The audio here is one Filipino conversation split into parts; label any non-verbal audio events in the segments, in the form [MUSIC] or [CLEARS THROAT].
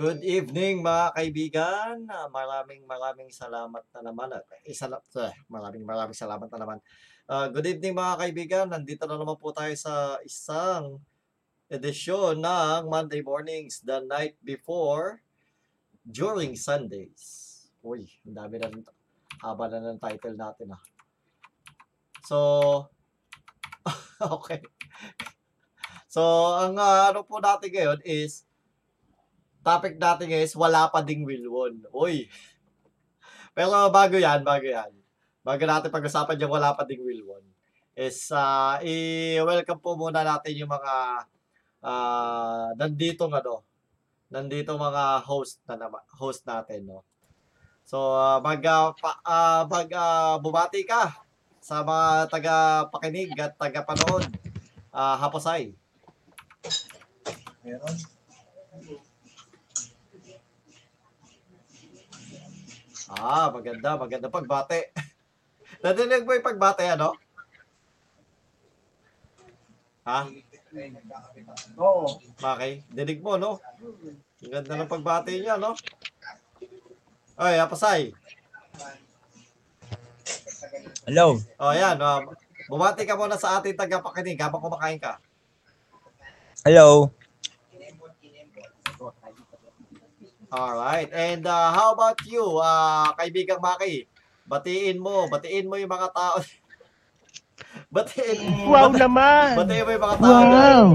Good evening mga kaibigan. Ah, Maraming maraming salamat na naman. Isa lang, eh, maraming maraming salamat na naman. Ah, good evening mga kaibigan. Nandito na naman po tayo sa isang edisyon ng Monday mornings, the night before, during Sundays. Uy, ang dami na. Haba na ng title natin ah. So, [LAUGHS] okay. So, ang ah, ano po natin ngayon is, topic natin is wala pa ding Wilwon. Uy. Pero bago yan, bago yan. Bago natin pag-usapan yung wala pa ding Wilwon is ah, i-welcome po muna natin yung mga ah nandito ano, nandito mga host na nama, host natin no. So ah, mag ah, pa- ah, mag ah, bumati ka sa mga taga-pakinig at taga-panood. Ah, hapasay. Meron. Ah, maganda, maganda pagbate. [LAUGHS] Nadinig mo yung pagbate, ano? Ha? Oo. Okay, dinig mo, no? Ang ganda ng pagbate niya, no? Oy, apasay. Hello. O, yan. Um, bumati ka muna sa ating tagapakinig habang kumakain ka. Hello. Alright. And uh, how about you, uh, kaibigang Maki? Batiin mo, batiin mo yung mga tao. [LAUGHS] batiin Wow bati- naman! Batiin mo yung mga tao. Wow!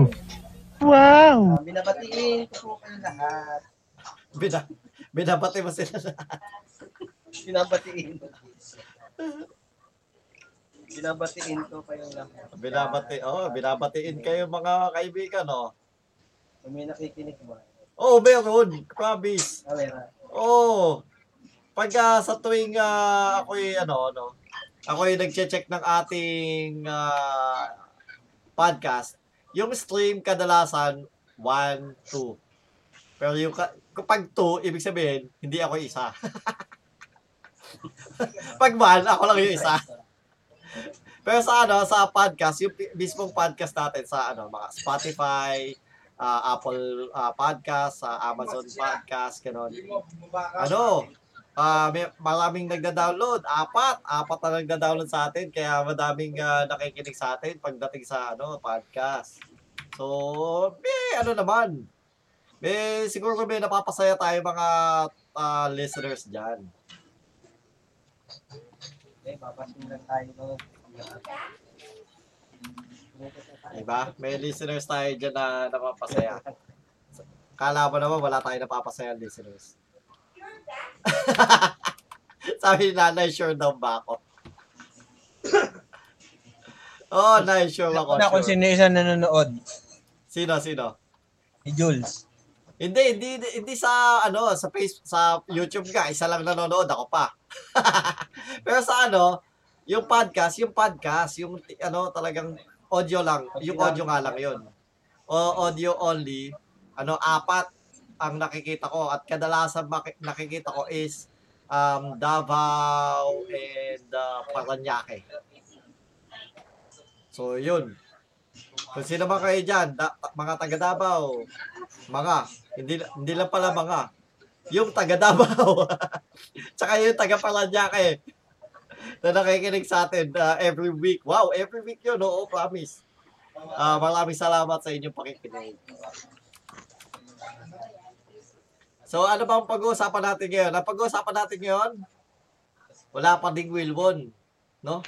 Wow! Ah, Binabatiin ko po kayo lahat. Bina, binabati mo sila. Binabatiin. Binabatiin ko kayo lahat. binabati, oh, binabatiin kayo mga kaibigan, oh. Kung may nakikinig ba? Oh, meron. Promise. Meron. Oh. Pag ah, sa tuwing uh, ako'y ano, ano, ako'y nagche-check ng ating ah, podcast, yung stream kadalasan 1 2. Pero yung ka- kapag 2, ibig sabihin, hindi ako isa. [LAUGHS] pag 1, ako lang yung isa. Pero sa ano, sa podcast, yung mismong podcast natin sa ano, mga Spotify, ah, Apple ah, Podcast, sa Amazon Podcast, gano'n. Ano? Ah, may maraming nagda-download. Apat, apat na nagda-download sa atin kaya madaming ah, nakikinig sa atin pagdating sa ano, podcast. So, may ano naman. May siguro may napapasaya tayo mga ah, listeners diyan. Okay, papasin lang tayo ng Diba? May listeners tayo diyan na napapasaya. Kala mo naman wala tayong napapasaya listeners. [LAUGHS] Sabi ni nanay, sure daw ba ako? [LAUGHS] oh, nice, sure ako. Sure. sino isa nanonood. Sino, sino? Si Jules. Hindi, hindi, hindi, sa, ano, sa face, sa YouTube nga, isa lang nanonood, ako pa. [LAUGHS] Pero sa ano, yung podcast, yung podcast, yung, ano, talagang audio lang, yung audio nga lang yun. O, audio only, ano, apat ang nakikita ko. At kadalasan nakikita ko is um, Davao and uh, Paranaque. So, yun. Kung sino man kayo dyan, da- mga taga Davao, mga, hindi, hindi lang pala mga, yung taga Davao, [LAUGHS] tsaka yung taga Paranaque, na nakikinig sa atin uh, every week. Wow, every week yun, oo, promise. Ah, maraming salamat sa inyong pakikinig. So, ano ba ang pag-uusapan natin ngayon? Ang pag-uusapan natin ngayon, wala pa ding Wilbon, no?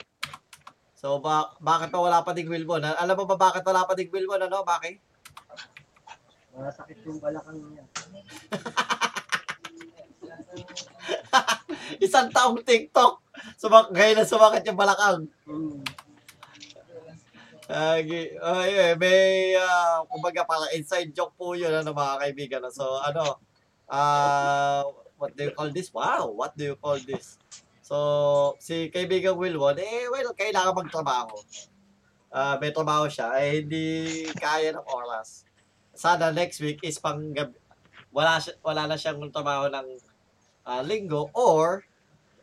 So, ba bakit pa wala pa ding Wilbon? Al- Alam mo ba bakit wala pa ding Wilbon, ano, Maki? mga sakit yung balakang niya. [LAUGHS] Isang taong TikTok. Sumak ngayon na sumakit yung balakang. Hmm. Agi, ay, eh, may, ah, kumbaga, parang inside joke po yun, ano, mga kaibigan. So, ano, ah, what do you call this? Wow, what do you call this? So, si kaibigan Wilwon, eh, well, kailangan magtrabaho. Ah, may trabaho siya, eh, hindi kaya ng oras. Sana next week is pang gabi, wala, siya, wala na siyang trabaho ng ah, linggo or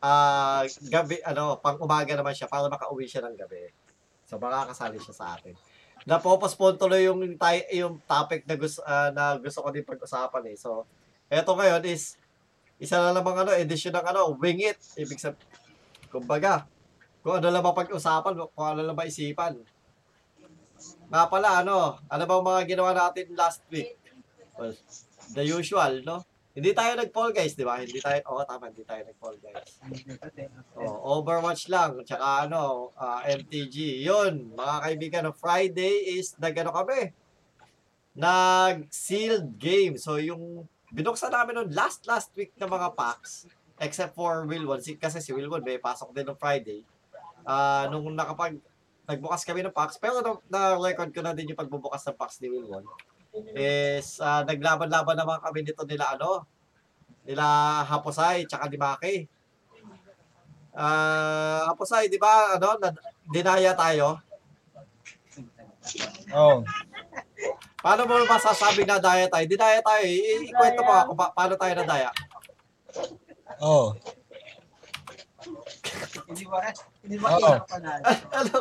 ah, gabi, ano, pang umaga naman siya para makauwi siya ng gabi. So makakasali siya sa atin. Napopospon tuloy yung yung topic na gusto ah, na gusto ko din pag-usapan eh. So Eto ngayon is, isa na namang ano, edition ng ano, Wing It. Ibig sabihin, kumbaga, kung ano lang mapag-usapan, kung ano lang maisipan. Nga pala, ano, ano bang mga ginawa natin last week? Well, the usual, no? Hindi tayo nag-fall guys, di ba? Hindi tayo, oo tama, hindi tayo nag-fall guys. [LAUGHS] Oh, Overwatch lang, tsaka ano, ah, MTG. Yun, mga kaibigan, no, Friday is nag-ano kami, nag-sealed game. So, yung binuksan namin noon last last week na mga packs, except for Wilwon, si, kasi si Wilwon may pasok din ng Friday. Ah, nung nakapag, nagbukas kami ng packs, pero na, na-record ko na din yung pagbubukas ng packs ni Wilwon, is ah, naglaban-laban naman kami nito nila ano, nila Haposay, tsaka ni Maki. Ah, Haposay, di ba, ano, na, dinaya tayo? Oh. Paano mo masasabi na daya tayo? Di daya tayo. eh. I- Ikwento mo ako pa- paano tayo na daya. Oh. Hindi ba, hindi ba Oo. Ano,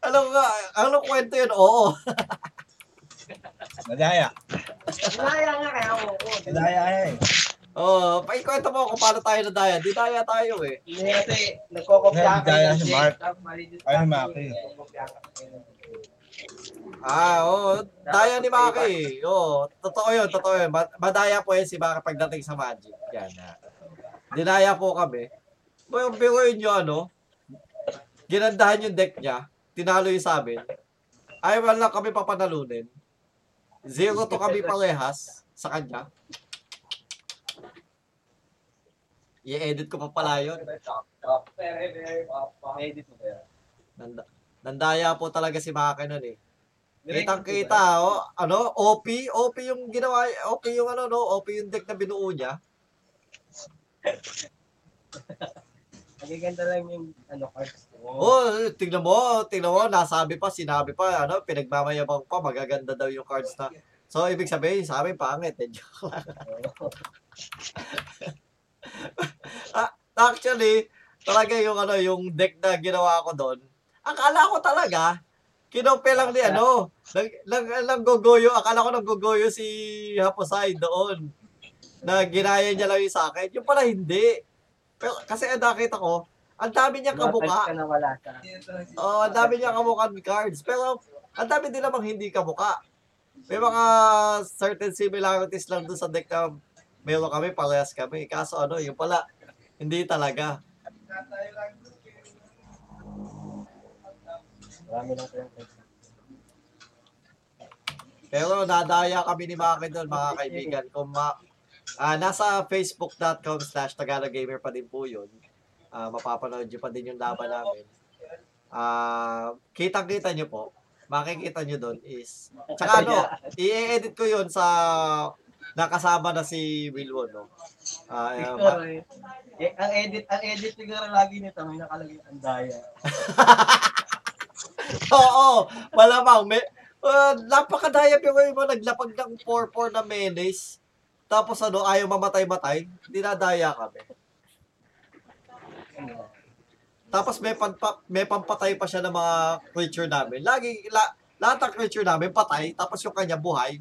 ano [LAUGHS] nga, ano kwento yun? Oo. [LAUGHS] Madaya. Kaya nga kaya ako. oo. Madaya eh. Oo, pa ikwento mo kung paano tayo na daya. Di daya tayo eh. Hindi kasi nagkokopya Hindi, daya ng si Mark. Ay, si Maki. ka. Ah, oo. Daya ni Maki. Oo, totoo yun, totoo yun. Ma- Madaya po yun si Maki pagdating sa Magic. Yan. ah. Dinaya po kami. Pero biruin nyo ano, ginandahan yung deck niya, tinalo yung sa amin. Ay, wala kami papanalunin. Zero to kami parehas sa kanya. I-edit ko pa pala yun. Edit mo ba yan? Nanda, nandaya po talaga si Maki nun eh. Kitang kita, oh, ano, OP, OP yung ginawa, OP yung ano, no, OP yung deck na binuo niya. [LAUGHS] Nagaganda lang yung ano, cards. Oh, tingnan mo, tingnan mo, nasabi pa, sinabi pa, ano, pinagmamayabang pa, magaganda daw yung cards na. So, ibig sabihin, sa amin, pangit. Eh, [LAUGHS] joke lang. [LAUGHS] Actually, talaga yung ano, yung deck na ginawa ko doon, akala ko talaga, kinope lang ni ano, nang, nang, nang gogoyo, akala ko nang gogoyo si Haposay doon. Na ginaya niya lang yung sa akin. Yung pala hindi. Pero kasi ang nakita ko, ang dami niyang Mga cards kabuka. ka na wala ka. Oo, ang dami niyang kamukha cards. Pero ang dami din namang hindi kamuka. May mga certain similarities lang doon sa deck na meron kami, parehas kami. Kaso ano, yung pala, hindi talaga. Marami lang kayong. Pero nadaya kami ni Maki doon, mga kaibigan. Kung ma ah, nasa facebook.com slash tagaloggamer pa din po yun. Ah, mapapanood nyo pa din yung laban namin. Ah, kitang-kita nyo po. Makikita nyo doon is... Tsaka ano, i-edit ko yun sa nakasama na si Wilwon, no? Ah, ah, ma- eh. Eh, ang edit, ang edit siguro lagi nito, may nakalagay ang daya. [LAUGHS] Oo, malamang. May, uh, napakadaya pero mo naglapag ng 4-4 na menace. Tapos ano, ayaw mamatay-matay. Dinadaya kami. Tapos may, panpa, may pampatay pa siya ng mga creature namin. Lagi, la, lahat ng creature namin patay, tapos yung kanya buhay.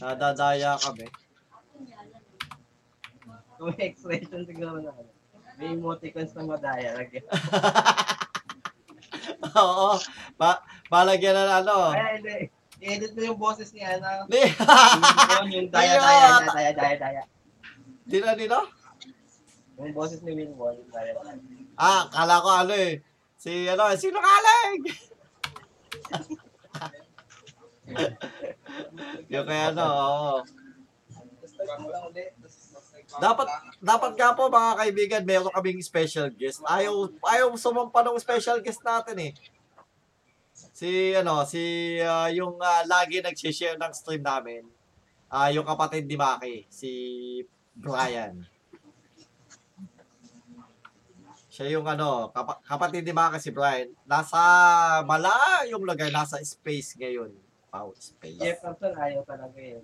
Nadadaya kami. May expression siguro na ano. May emoticons ng madaya. Lagyan. [LAUGHS] Oo. Ba, balagyan na ano. Ay, hindi. I-edit mo yung boses ni. Ni, [LAUGHS] Yung, daya, daya, daya, daya, daya, daya. di na nila? Yung boses ni Wilbon. Ah, kala ko ano eh. Si ano, si Lukaling! [LAUGHS] yung kaya ano, oo. Dapat, dapat nga po mga kaibigan, meron kaming special guest. Ayaw, ayaw sumampa ng special guest natin eh. Si, ano, si, ah, yung ah, lagi nag-share ng stream namin. Ah, yung kapatid ni Maki, si Brian. Siya yung ano, kapa- kapatid ni Maki si Brian. Nasa malayong lugar, nasa space ngayon. Wow, space. Jefferson ayaw talaga eh.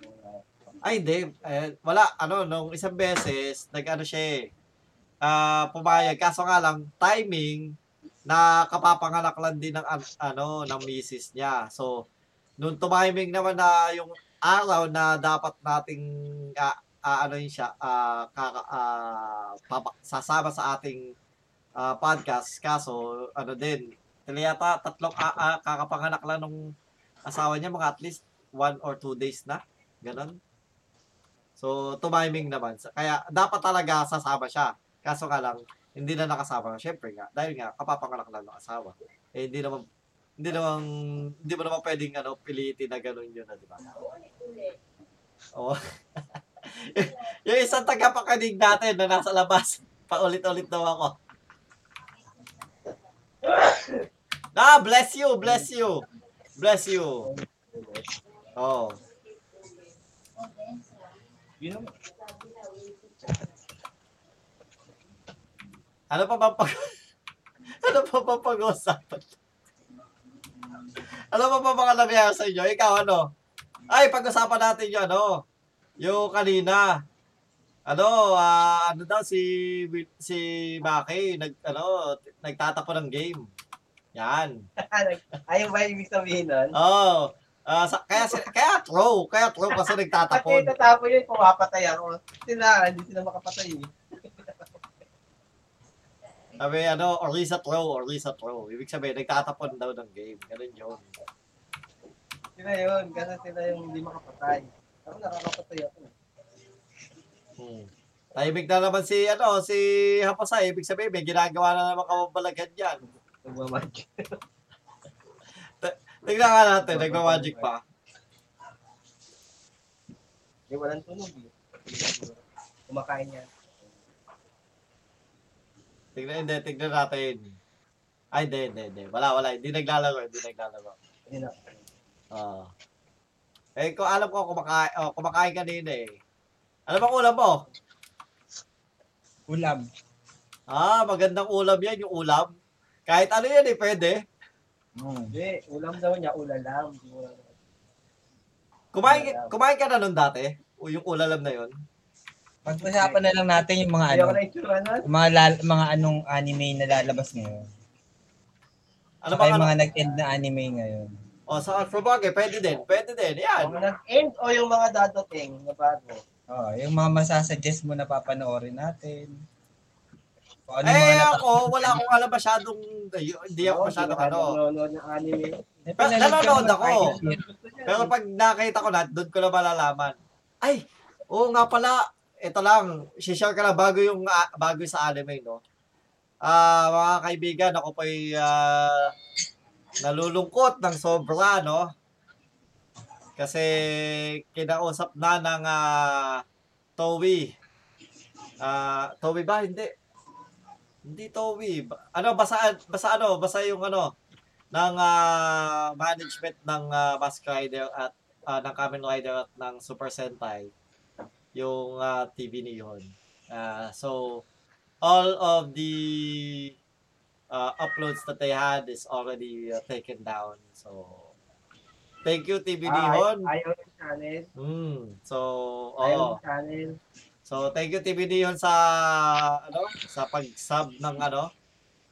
Ay, hindi. Eh, wala, ano, nung isang beses, nag-ano siya eh. Ah, pumayag. Kaso nga lang, timing, na kapapanganak lang din ng, an- ano, ng misis niya. So, nung tumiming naman na yung araw na dapat nating ah, ah, ano yun siya, ah, kaka, ah, papa- sasama sa ating ah, podcast. Kaso, ano din, yata tatlong ah, ah, kakapanganak lang nung asawa niya, mga at least one or two days na. Ganon. So, tumiming naman. Kaya, dapat talaga sasama siya. Kaso nga lang, hindi na nakasama. Siyempre nga, dahil nga, kapapanganak lang ng asawa. Eh, hindi naman, hindi naman, hindi mo naman pwedeng, ano, pilitin na gano'n yun, na, di ba? Oo. [LAUGHS] yung isang tagapakinig natin na nasa labas, paulit-ulit daw ako. Ah, bless you, bless you. Bless you. Oh. Yun naman. Ano pa ba pag [LAUGHS] Ano pa ba pag-uusapan? Ano pa ba mga nangyayari sa inyo? Ikaw ano? Ay, pag-usapan natin yung ano, yung kanina. Ano, ah, ano daw si si Maki nag ano, nagtatapon ng game. Yan. Ayaw ba ibig sabihin nun? Oh. Ah, sa, kaya kaya throw, kaya throw kasi Kasi nagtatapon. tatapo yun, pumapatay ako. Sila, hindi sila makapatay eh. [LAUGHS] Sabi ano, Orisa throw, Orisa throw. Ibig sabihin nagtatapon daw ng game. Ganun yun. Sila yun, kasi sila yung hindi makapatay. Ako nakakapatay ako. Hmm. Tahimik na naman si, ano, si Hapasay. Ibig sabihin, may ginagawa na naman kababalagan dyan. Nagmamagic. Tignan nga natin, nagma-magic pa. Eh, walang tunog eh. Kumakain yan. Tignan, hindi, tignan natin. Ay, hindi, hindi, hindi. Wala, wala. Hindi naglalaro, hindi naglalaro. Hindi na. Oo. eh, kung alam ko, kumakain, oh, kumakain kanina eh. Ano bang ulam mo? Ulam. Ah, magandang ulam yan, yung ulam. Kahit ano yan eh, pwede. Mm. Hindi, ulam daw niya, ulalam. Kumain, kumain ka na nun dati? O yung ulalam na yun? Pag-usapan na lang natin yung mga ano, yung mga, lal- mga anong anime na lalabas ngayon. Ano bang yung ano? mga nag-end na anime ngayon. O, sa Afrobag pwede din. Pwede din. Yan. Yung nag-end o yung mga dadating na bago. Oh, yung mga masasuggest mo na papanoorin natin. Kung ano yung Eh, ako, wala akong alam masyadong, hindi ako masyadong ano. nanonood ng anime. Eh, Pero pinanood ka nanonood naman ako. kahit. Pero pag nakita ko na, doon ko na malalaman. Ay, oo nga pala, ito lang, share ka lang bago yung, ah, bago sa anime, no? Ah, mga kaibigan, ako po'y ah, nalulungkot ng sobra, no? Kasi kinausap na ng ah, Towie. Ah, Towie ba? Hindi. Hindi Towie. Ba- Ano, basa, basa ano, basa yung ano, ng ah, management ng uh, Mask Rider at ah, ng Kamen Rider at ng Super Sentai yung ah, TV Neon. Ah, so all of the ah, uploads that they had is already ah, taken down. So thank you TV Neon. ay- Ayaw yung channel. Mm, so Ayaw yung channel. So thank you TV Neon sa ano sa pag-sub ng ano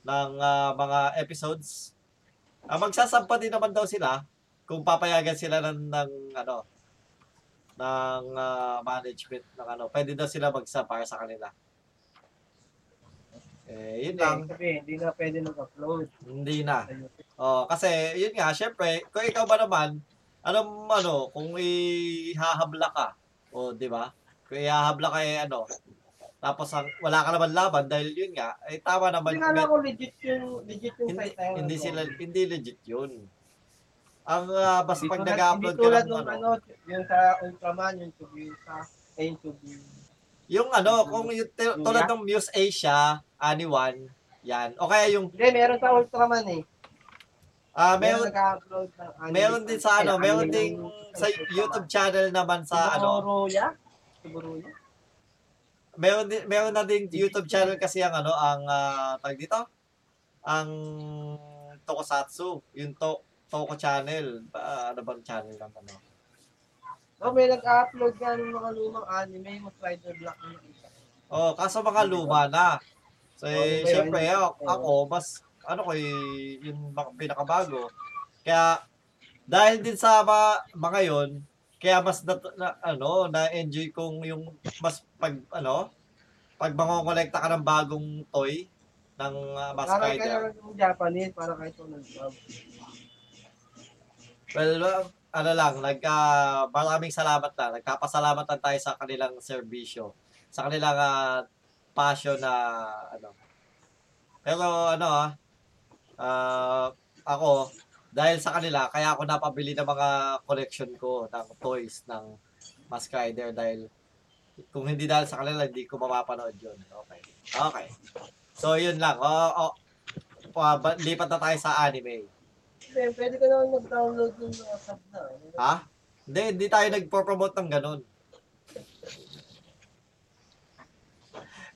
ng ah, mga episodes. Ah magsasub pa din naman daw sila kung papayagan sila ng, ng ano ng ah, management ng ano. Pwede daw sila mag-sub para sa kanila. Eh, yun lang. Hindi, sabihin, hindi na pwede mag-upload Hindi na. Oh, kasi yun nga, syempre, kung ikaw ba naman, anong ano, kung ihahabla ka, o di ba? Kung ihahabla ka eh, ano, tapos ang, wala ka naman laban dahil yun nga, eh tama naman. Hindi nga ako legit yung, legit yung hindi, site hindi sila, hindi legit yun. Ang ah, basta pag nag-upload ka tulad ng ano, ano, yung sa Ultraman, yung to be sa, eh, yung to be, yung ano, kung yung, tulad ng Muse Asia, Aniwan, yan. O kaya yung, hindi, meron sa Ultraman eh. ah Meron meron, ng anime. meron din sa ano, meron din sa YouTube channel naman sa ano? Subaruya? meron din meron na ding YouTube channel kasi ang ano ang uh, tag dito ang Tokusatsu yung to Toko channel ba ano bang channel ng ano Oh, may nag-upload nga ng mga lumang anime, mas Rider Black oh kaso mga luma na so yun? syempre ako, ako mas ano ko eh, yung mga pinakabago kaya dahil din sa mga, mga yon Kaya mas na, na- ano, na-enjoy kong yung mas pag ano, pag mangongolekta ka ng bagong toy ng uh, Mask Para Rider. kaya yung Japanese, para kahit Donald Trump. Well, uh, ano lang, nagka maraming salamat na. Nagkapasalamat tayo sa kanilang serbisyo. Sa kanilang ah, passion na ano. Pero ano ah, ah, ako dahil sa kanila kaya ako napabili ng mga collection ko ng toys ng Mask Rider dahil kung hindi dahil sa kanila hindi ko mapapanood yun. Okay. Okay. So yun lang. Oh, oh, pa, ba- lipat na tayo sa anime. Pwede ka naman mag-download ng mga sub na. eh. Ha? Hindi, hindi tayo nagpo-promote ng ganun.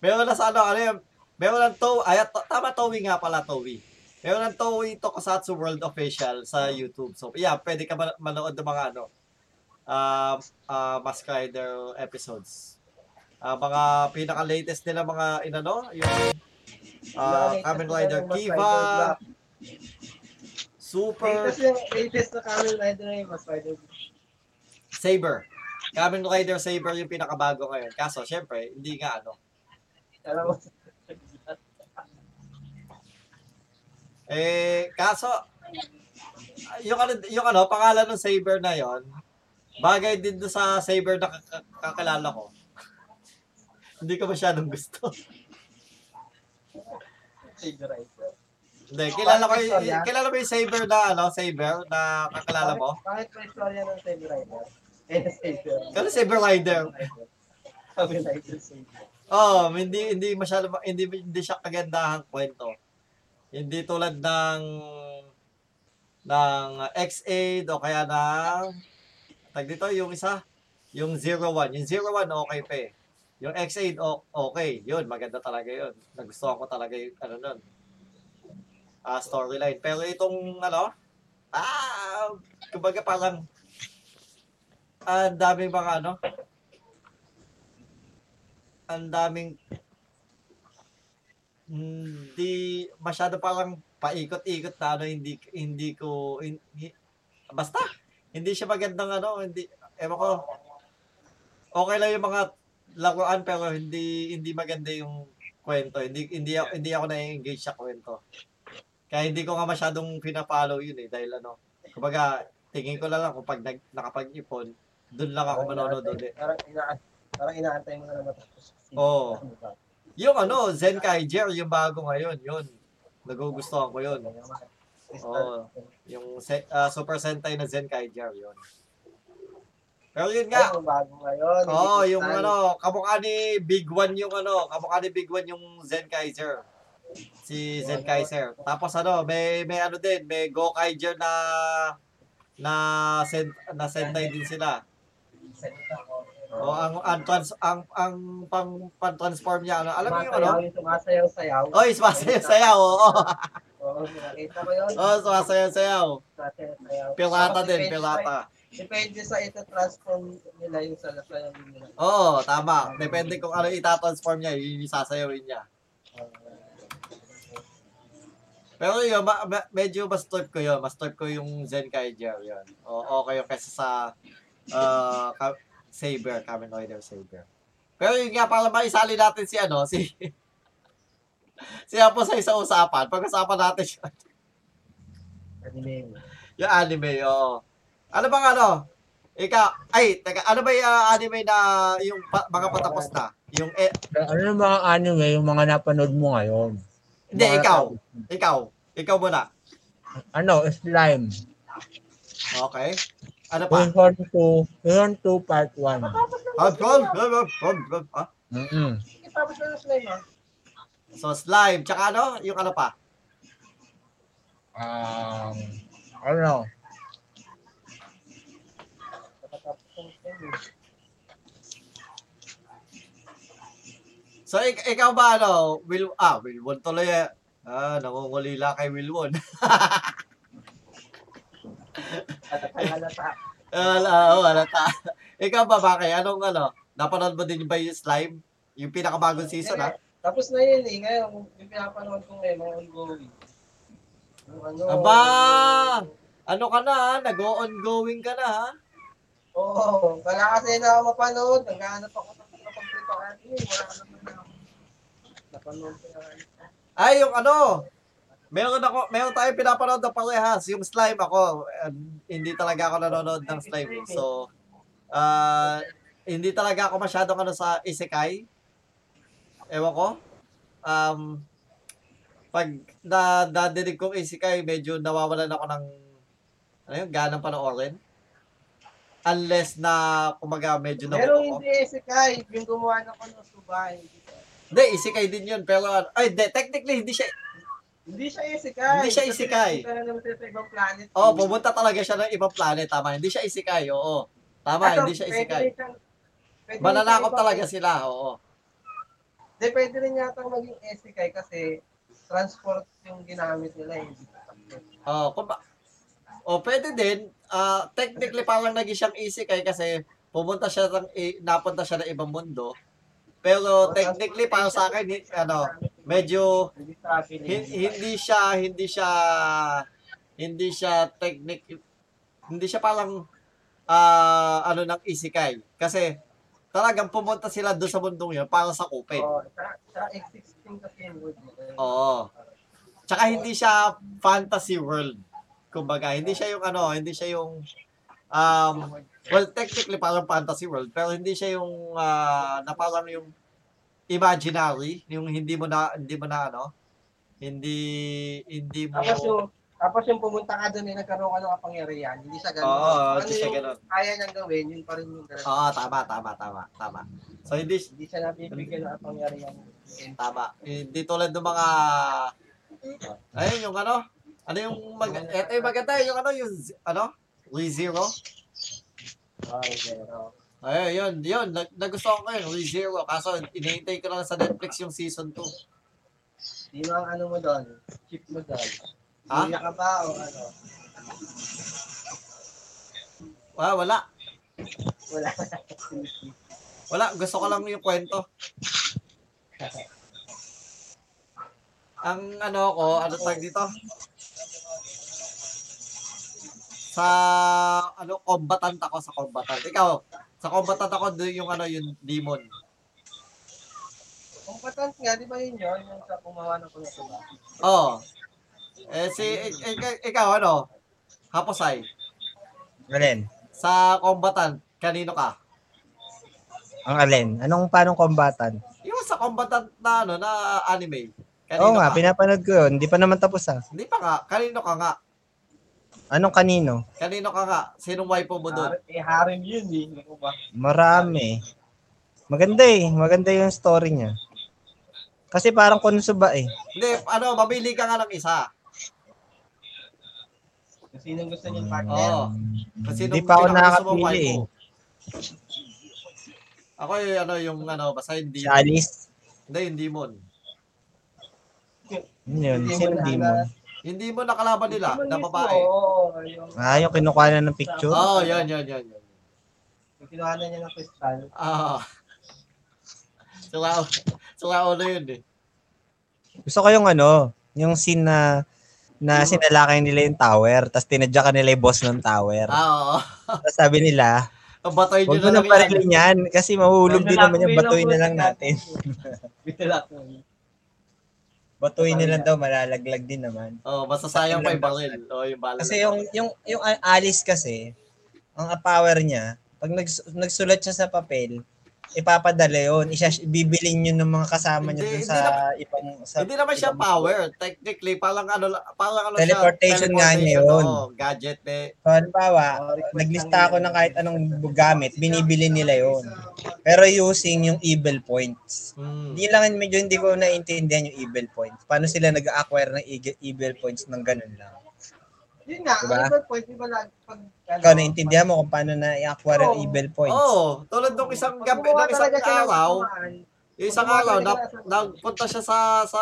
Meron na sa ano, ano yun, meron ng Toei, ay, to- tama Toei nga pala, Toei. Meron ng Toei Tokusatsu World Official sa YouTube. So, yeah, pwede ka man- manood ng mga ano, uh, uh, Mask Rider episodes. Ah, mga pinaka-latest nila mga inano, yung uh, Kamen Rider Kiva, Super, Latest yung latest na Kamen Rider na yung mas Rider. Saber. Kamen Rider Saber yung pinakabago ngayon. Kaso, syempre, hindi nga ano. [LAUGHS] Eh, kaso, yung ano, yung ano, pangalan ng Saber na yon bagay din sa Saber na kak- kakilala ko. [LAUGHS] hindi ko masyadong gusto. Saber Rider. Hindi, kilala ko yung, kilala mo yung Saber na, ano, Saber na kakilala mo? Bakit pa istorya ng Saber Rider? Eh, Saber. Kano Saber Rider? Kamen Rider Saber. Oh, hindi hindi masyado hindi hindi siya kagandahang kwento. Hindi tulad ng ng X8 o kaya ng tag dito yung isa, yung 01. Yung 01 okay pa eh. Yung X8 o- okay, yun maganda talaga yun. Nagustuhan ko talaga yung ano nun. Ah, storyline. Pero itong ano, ah, kumbaga parang ah, ang daming mga ano, ang daming hindi masyado parang paikot-ikot na ano hindi hindi ko hindi, basta hindi siya magandang ano hindi ewan ko. Okay lang yung mga laruan pero hindi hindi maganda yung kwento. Hindi hindi ako hindi ako na-engage sa kwento. Kaya hindi ko nga masyadong pina-follow yun eh dahil ano kumbaga tingin ko lang kung pag nag, nakapag-ipon doon lang ako manonood ulit. Parang parang inaantay mo na naman tapos. Oo. Yung ano, Zen Kaiger, yung bago ngayon, yun. Nagugustuhan ko yun. Oo. Yung se- ah, Super Sentai na Zen Kaiger, yun. Pero yun nga, Nga. bago ngayon. Oo, oh, yung ano, kamukha ni Big One yung ano, kamukha ni Big One yung Zen Kaiser. Si Zen Kaiser. Tapos ano, may may ano din, may Go Kaiser na na sen, na Sentai din sila. O ang ang trans ang ang pang pan-transform niya ano, alam mo yung ano? Yung sumasayaw-sayaw. Oy, sumasayaw-sayaw, oo. [LAUGHS] Oo, nakita ko yun. Oo, sumasayaw-sayaw. Sumasayaw-sayaw. Pilata din, pilata. Depende sa ito transform nila yung sa sayaw nila. Oo, tama. Depende kung ano ita-transform niya, yun yung sasayawin niya. Pero yun, ma- ma- medyo mas trip ko yun. Mas trip ko yung Zen Kaiger yun. O, okay yung kesa sa uh, Ka- Saber, Kamen Rider Saber. Pero yun nga, para maisali natin si ano, si [LAUGHS] si Apo sa isang usapan. Pag-usapan natin siya. Anime. Yung anime, oo. Ano bang ano? Ikaw, ay, teka, ano ba yung uh, anime na yung pa- mga patapos na? Yung, eh, Ano yung mga anime, yung mga napanood mo ngayon? hindi, Mga ikaw. natapos- Ikaw. Ikaw muna. Ano, slime. Okay. Ano pa? Season 2, season 2 part 1. Hardcore? Ah, Mm-mm. Tapos na slime ah. So, slime. Tsaka ano? Yung ano pa? Um, ano, yung slime eh. So, ik- ikaw ba ano? Will, ah, Wilwon tuloy eh. Ah, nangungulila kay Wilwon. [LAUGHS] Halata. Ah, oo, halata. ikaw ba, bakit? Anong ano? Napanood mo din ba yung slime? Yung pinakabagong season, ha? Tapos na yun eh. Ngayon, yung pinapanood ko ngayon, mga ongoing. Ano, Aba! Ano ka na, ha? Nag-ongoing ka na, ha? Oo, wala kasi na ako mapanood. Naghahanap ako ng complete ako. Eh, wala naman na ako. Napanood ko na. Ay, yung ano, meron ako, meron tayong pinapanood na parehas. Yung slime ako, eh, hindi talaga ako nanonood ng slime. So, ah, hindi talaga ako masyadong ano sa isekai. Ewan ko. Um, pag na nadinig kong isekai, medyo nawawalan ako ng ano yun, ganang panoorin. Unless na, kumaga, medyo na Pero hindi isekai. Yung gumawa ng Konosuba. Hindi isekai din yun. Pero, ay, de, technically, hindi siya, Hindi siya isekai. Hindi siya Kasi isekai. pumunta na naman siya sa ibang planet. oh, pumunta talaga siya ng ibang planet. Tama, hindi siya isekai, oo. Tama, Kaso, hindi siya rin siyang- Mananakop talaga sila, oo. Pwede rin yata maging isekai kasi transport yung ginamit nila. eh. Oh, kung ba- oh, pwede din. ah technically, parang naging siyang isekai kasi pumunta siya ng, napunta siya ng ibang mundo. Pero technically, para sa akin, ano, medyo Hindi siya hindi siya hindi siya technic hindi siya parang ah ano ng isekai kasi talagang pumunta sila doon sa mundong yun para sa open. Oo. Oo. Tsaka hindi siya fantasy world. Kumbaga, hindi siya yung ano, hindi siya yung um well technically parang fantasy world pero hindi siya yung ah, na parang yung imaginary, yung hindi mo na hindi mo na ano, hindi hindi mo Tapos yung tapos yung pumunta ka doon eh, nagkaroon ka ng kapangyarihan. Hindi siya ganun. Oo, ano hindi siya ganun. kaya niyang gawin, yun pa rin yung ganun. Oo, tama, tama, tama, tama. So, hindi, Hindi siya nabibigyan ng kapangyarihan. tama. Hindi tulad ng mga, ayun, yung ano, ano yung, mag, eto yung maganda, yung ano, yung, ano, ReZero. Okay, pero Ayun, yun, yun, nag, nagustuhan ko yun, ReZero. Kaso, inihintay ko lang sa Netflix yung season 2. sino ang ano mo doon? Chip mo doon? Ha? Hindi ka ba o ano? Ah, wala. Wala. [LAUGHS] Wala, gusto ko lang yung kwento. Ang ano ko, ano tag dito? Sa ano combatant ako sa combatant. Ikaw, sa combatant ako yung ano yung demon. Kung patant nga, di ba yun yun? Yung sa kumawa ng kunosuba. Oh. Eh si ik- ik- ikaw ano? Haposay. Alin? Sa combatant, kanino ka? Ang alin? Anong panong kombatan? Yung sa combatant na ano na anime. Oo nga, ka? pinapanood ko yun. Hindi pa naman tapos ah. Hindi pa nga. Kanino ka nga? Anong kanino? Kanino ka nga? Sinong waifu mo doon? Eh, harem yun eh. Ano ba? Marami. Maganda eh. Maganda yung story niya. Kasi parang konosuba eh. Hindi, ano, mamili ka nga ng isa. Kung sinong gusto niyong partner. Oo. Kasi Hindi nung pa ako pinakagusto mong nakakapili eh. Ako yung ano, yung ano, basta yung Si demon. Alice. Hindi, yung demon. Yun yun. Hindi Sino demon? Yung demon na kalaban nila, na babae. Oo, yung, Ah, yung kinukuha na ng picture? Oo, oh, yun, yun, yun, yun. yung kinuha na niya ng kristal. Ah. [LAUGHS] Sula, sula ulo yun eh. Gusto ko yung ano, yung scene na na sinalakay nila yung tower, tapos tinadya ka nila yung boss ng tower. Ah, oo. Tapos sabi nila, Ang batoy huwag nyo mo na nang lang yan. parilin yan kasi mahuhulog din naman yung batuin na lang natin. Bitilak. Batuin nila daw, malalaglag din naman. Oh, basta sayang pa yung baril. Oh, yung bala. Kasi yung, yung, yung Alice kasi, ang power niya, pag nags, nagsulat siya sa papel, ipapadala yun. Isa, bibilin yun ng mga kasama Hindi- dun sa ibang... Sa, Hindi naman siya power. Technically, parang ano, parang ano Teleportation siya. nga niya yun. oo, gadget eh. So, halimbawa, naglista ako ng kahit anong gamit, binibili nila yun. Pero using yung evil points. Hmm. Hindi lang, medyo hindi ko naintindihan yung evil points. Paano sila nag-acquire ng eg- evil points ng ganun lang? Yun nga, Diba? ang ibang point, di ba lang, pag, ano, Ikaw, naintindihan mo kung paano na-acquire yung Oo. evil points. Oo, oh, tulad nung isang gabi, nung isang siya ng araw, yung isang araw, talaga na, ng kasamaan. nagpunta siya sa sa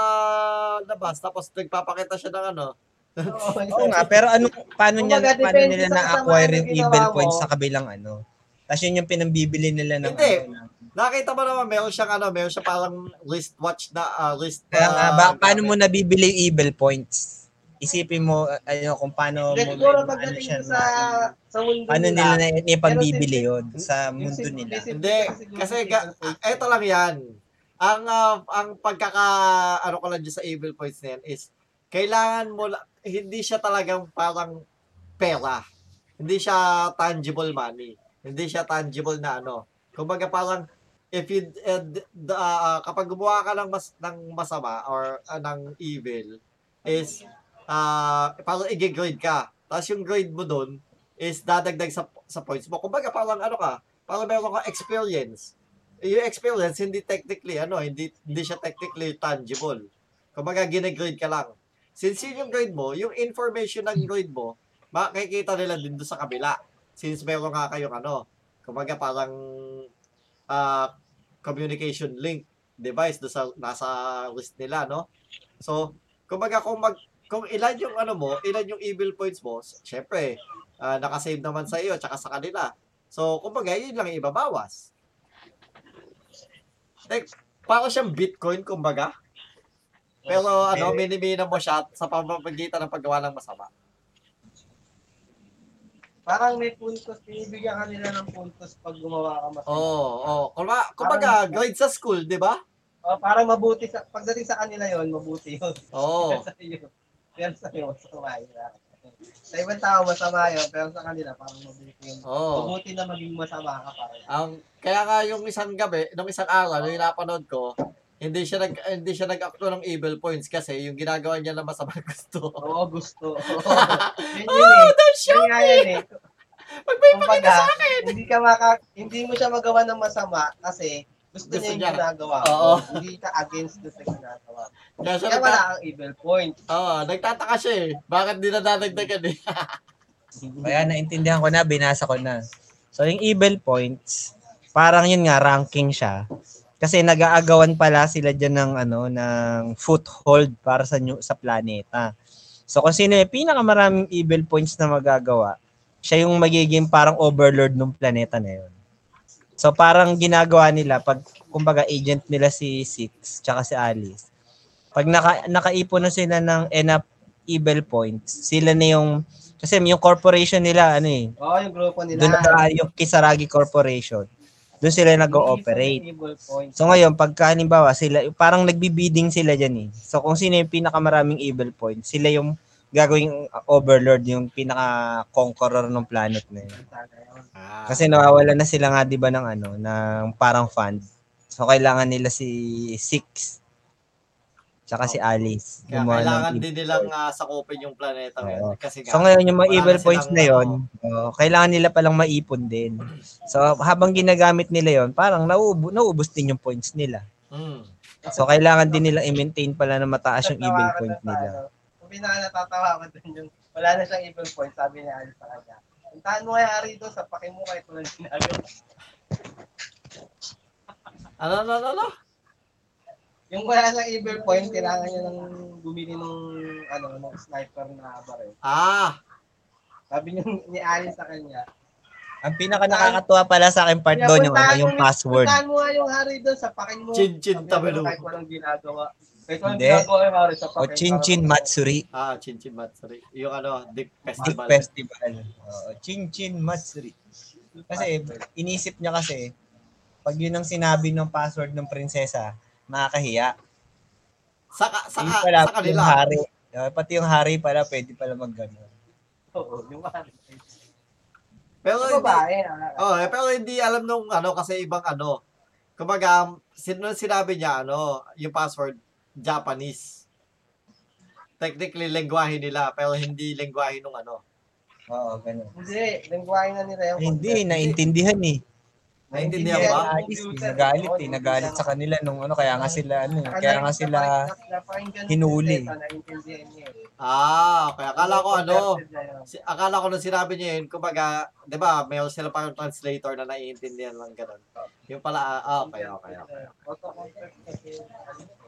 labas, tapos nagpapakita siya ng ano. oo, nga, pero ano, paano niya, Kumbaga, paano depende nila sa na-acquire kasama yung na evil ginawa points mo. sa kabilang ano? Tapos yun yung pinambibili nila ng Hindi. ano. na- Nakita mo naman, meron siyang ano, meron siya parang wristwatch na, ah, wrist Kaya nga, ah, ba, paano mo nabibili yung evil points? Isipin mo uh, ano kung paano Hindi, mo siguro ano pagdating siya, sa, sa mundo paano nila na ipagbibili yun sa mundo nila. Hindi, kasi ga, points. eto lang yan. Ang ah, ang pagkaka ano ko lang sa evil points na yan is kailangan mo hindi siya talagang parang pera. Hindi siya tangible money. Hindi siya tangible na ano. Kumbaga parang if you uh, ah, kapag gumawa ka ng mas ng masama or ah, ng evil is ah parang i-grade ka. Tapos yung grade mo doon is dadagdag sa sa points mo. Kumbaga parang ano ka, parang meron ka experience. Yung experience hindi technically ano, hindi hindi siya technically tangible. Kumbaga gine-grade ka lang. Since yun yung grade mo, yung information ng grade mo, makikita nila din doon sa kabila. Since meron nga kayong ano, kumbaga parang ah communication link device do sa nasa list nila, no? So, kumbaga kung mag kung ilan yung ano mo, ilan yung evil points mo, syempre, ah, nakasave naman sa iyo tsaka sa kanila. So, kumbaga, yun lang ibabawas. Like, parang siyang Bitcoin, kumbaga. Pero ano, minimina mo siya sa pamamagitan ng paggawa ng masama. Parang may puntos, binibigyan ka nila ng puntos pag gumawa ka mas. Oo, oh, oh. Kumbaga, kumbaga, grade sa school, di ba? Oh, parang mabuti sa pagdating sa kanila yon, mabuti yun. Oo. [LAUGHS] Iyo, pero sa iyo masama yun. Sa ibang tao masama yun, pero sa kanila parang mabuti yun. Oo. Mabuti na maging masama ka pa rin. Ang kaya nga yung isang gabi, nung isang araw, nung napanood ko, hindi siya nag hindi siya nag-acto ng evil points kasi yung ginagawa niya na masama gusto. Oo, gusto. [LAUGHS] Yun yun eh. Yun nga yun eh. Magpapakita sa akin. hindi ka maka, hindi mo siya magawa ng masama kasi gusto, Gusto niya yung ginagawa mo. Oo. Hindi ka against doon sa ginagawa mo. Kaya Kaya wala kang evil point. Oo, nagtataka siya eh. Bakit di na dadagdagan eh? [LAUGHS] Kaya naintindihan ko na, binasa ko na. So yung evil points, parang yun nga ranking siya. Kasi nag-aagawan pala sila diyan ng ano ng foothold para sa new, sa planeta. So kung sino yung pinakamaraming evil points na magagawa, siya yung magiging parang overlord ng planeta na yun. So parang ginagawa nila pag kumbaga agent nila si Six tsaka si Alice. Pag naka, nakaipon na sila ng enough evil points, sila na yung kasi yung corporation nila ano eh, Oo, yung grupo nila. doon na yung Kisaragi Corporation. Doon sila nag-ooperate. So ngayon, pagka halimbawa sila, parang nagbibidding sila dyan eh. So kung sino yung pinakamaraming evil points, sila yung gagawing overlord, yung pinaka-conqueror ng planet na yun. Ah, Kasi nawawala na sila nga 'di ba ng ano, ng parang fund. So kailangan nila si Six tsaka si Alice. kaya gumawa ng kailangan evil din nilang uh, sakupin yung planeta Oo. ngayon. Kasi nga, So ngayon yung mga wala evil na points silang, na yon, ano, oh, kailangan nila palang maipon din. So habang ginagamit nila yon, parang nauubo, naubos din yung points nila. mm, So kailangan din nila i-maintain pala na mataas yung evil point nila. Ano. Pinaka natatawa ko dun yung wala na siyang evil point, sabi ni Alice sa kanya. Puntahan mo kaya Ari doon, sa mo kahit walang ginagawa. ano, ano, ano, ano? Yung wala siyang evil point, kailangan niya nang bumili ng ano, ng sniper na baril. Ah, Sabi niya ni Alice sa kanya, Ang pinaka nakakatuwa pala sa akin part doon yung ano, yung password. Puntahan mo nga yung Harry doon, sapakin mo. Chin-chin Sabi niya, tabelo. Kahit walang ginagawa. Kahit walang Hindi. ginagawa yung Harry, O sapakin. Chin Chin Matsuri. ah, Chinchin Matsuri. Yung ano, Dick Dick Festival. Festival. Oo, Chin Chin Matsuri. Kasi inisip niya kasi pag yun ang sinabi ng password ng prinsesa, nakakahiya. Saka, Saka, saka, pala, sa yung kanila. hari. uh, pati yung hari pala, pwede pala mag gano'n. Oo, yung Harry. Pero Sa hindi, babae, ah. oh, eh, pero hindi alam nung ano kasi ibang ano. Kumbaga, sino sinabi niya ano, yung password Japanese. Technically lengguwahe nila pero hindi lengguwahe nung ano. Oo, gano'n. Hindi, lingwahe na nila yung Hindi, naintindihan eh. Naintindihan Naintindihan ba? Nagalit, computer. nagalit eh. Nagalit sa kanila nung ano, kaya nga sila, ano, eh, kaya nga sila hinuli. eh. Ah, okay. Akala ko ano, akala ko nung sinabi niya yun, kumbaga, 'di ba, may sila parang translator na naiintindihan lang ganun. Yung pala, ah, okay, okay, okay. Kasi. Auto-convert.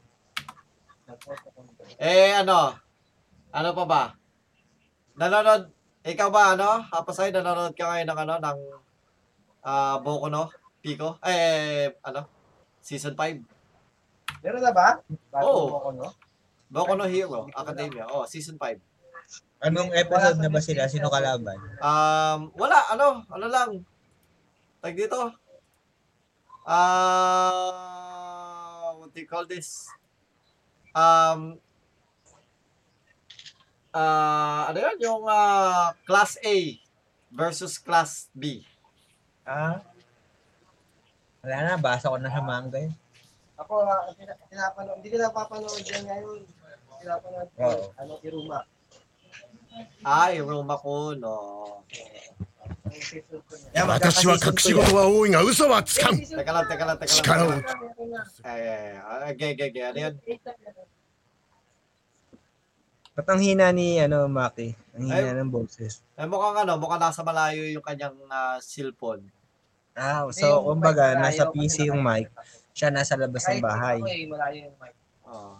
Eh, ano? Ano pa ba? Nanonood, ikaw ba, ano? Tapos ay, nanonood ka ngayon ng, ano, ng, ah, Boku no? Pico? Eh, ano? Season 5. Meron na ba? Bago Oo. mo ako, no? Boku no Hero Academia. Oh, season 5. Anong episode na ba sila? Sino kalaban? Um, wala, ano, ano lang. Tag dito. Ah, what do you call this? Um, ah, ano yun? Yung ah, Class A versus Class B. Ah? Wala na, basa ko na sa manga yun. Ako, ah, tina- tinapanood, hindi ko napapanood yan ngayon. Tinapanood ko, Oo. ano, Iruma. Ah, yung Roma ko, no. Ang season ko niya. 私は隠し事は多いが嘘はつかん Teka lang, teka lang, teka lang.力を Ay, ay, ay, okay, okay, okay. Ano yun? Ba't ang hina ni, ano, Maki? Ang hina Ay. ng boses. Eh, mukhang ano, mukhang nasa malayo yung kanyang ah, cellphone. Ah, Eh, so, yung kumbaga, mic nasa malayo, PC yung mic. Siya nasa labas ng Kahit bahay. Ako, eh, malayo yung mic. Oh.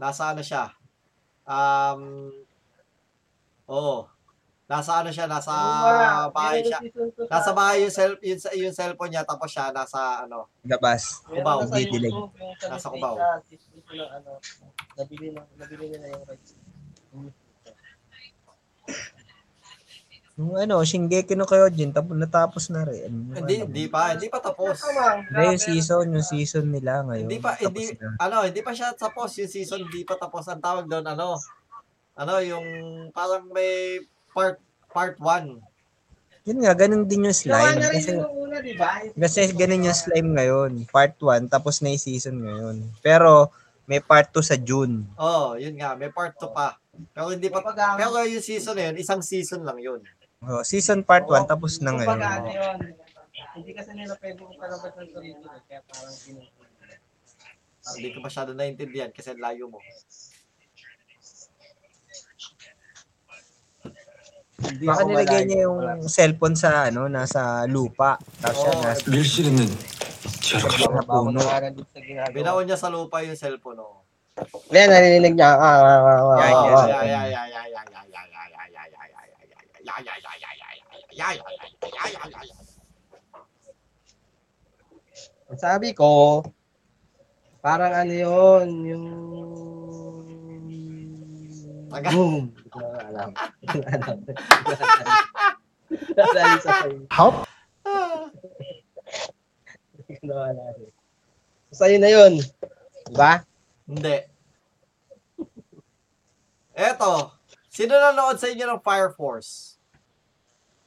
Nasa ano siya? Um, oo. Nasa ano siya? Nasa Iruma, bahay siya. Nasa sa- bahay yung, cell, yung, yung cellphone niya, tapos siya nasa ano. Labas. meron Cubao, na sa didilig. Nasa na ng ano, nabili, na, nabili nila yung rights. Yung ano, Shingeki no Kyojin, tapos natapos na rin. Yung Hindi, ano, hindi pa, hindi pa tapos. Hindi, yung season, yung season nila ngayon. Hindi pa, hindi, na. ano, hindi pa siya tapos. Yung season, hindi pa tapos. Ang tawag doon, ano, ano, yung parang may part, part 1. Yun nga, ganun din yung slime. na rin Kasi, yung una, di ba? kasi ganun yung slime ngayon. Part 1, tapos na yung season ngayon. Pero, may part 2 sa June. Oh, yun nga, may part 2 pa. Pero hindi pa, pero yung season na yun, isang season lang yun. Oh, season part 1, tapos na ngayon. ano yun, hindi kasi nila pwedeng palabas ng eh, kaya parang pinupunin. Hindi ko masyado naintindihan kasi layo mo. Hindi Baka nilagay niya yung cellphone sa ano, nasa lupa. Tapos siya nasa 밀실에는 지하로 가시오. mga puno. Niya sa lupa yung cellphone. Oh. Ayan, narinig niya. Ah, ah, ah, ah, ah, Sabi ko, parang ano yun, yung Taga- Boom. Hindi ko na alam. Hindi ko na alam. Dahil sa sa'yo. Hop. Hindi ko na alam. Sa'yo na yun. Diba? Hindi. Eto, sino nanood sa inyo ng Fire Force?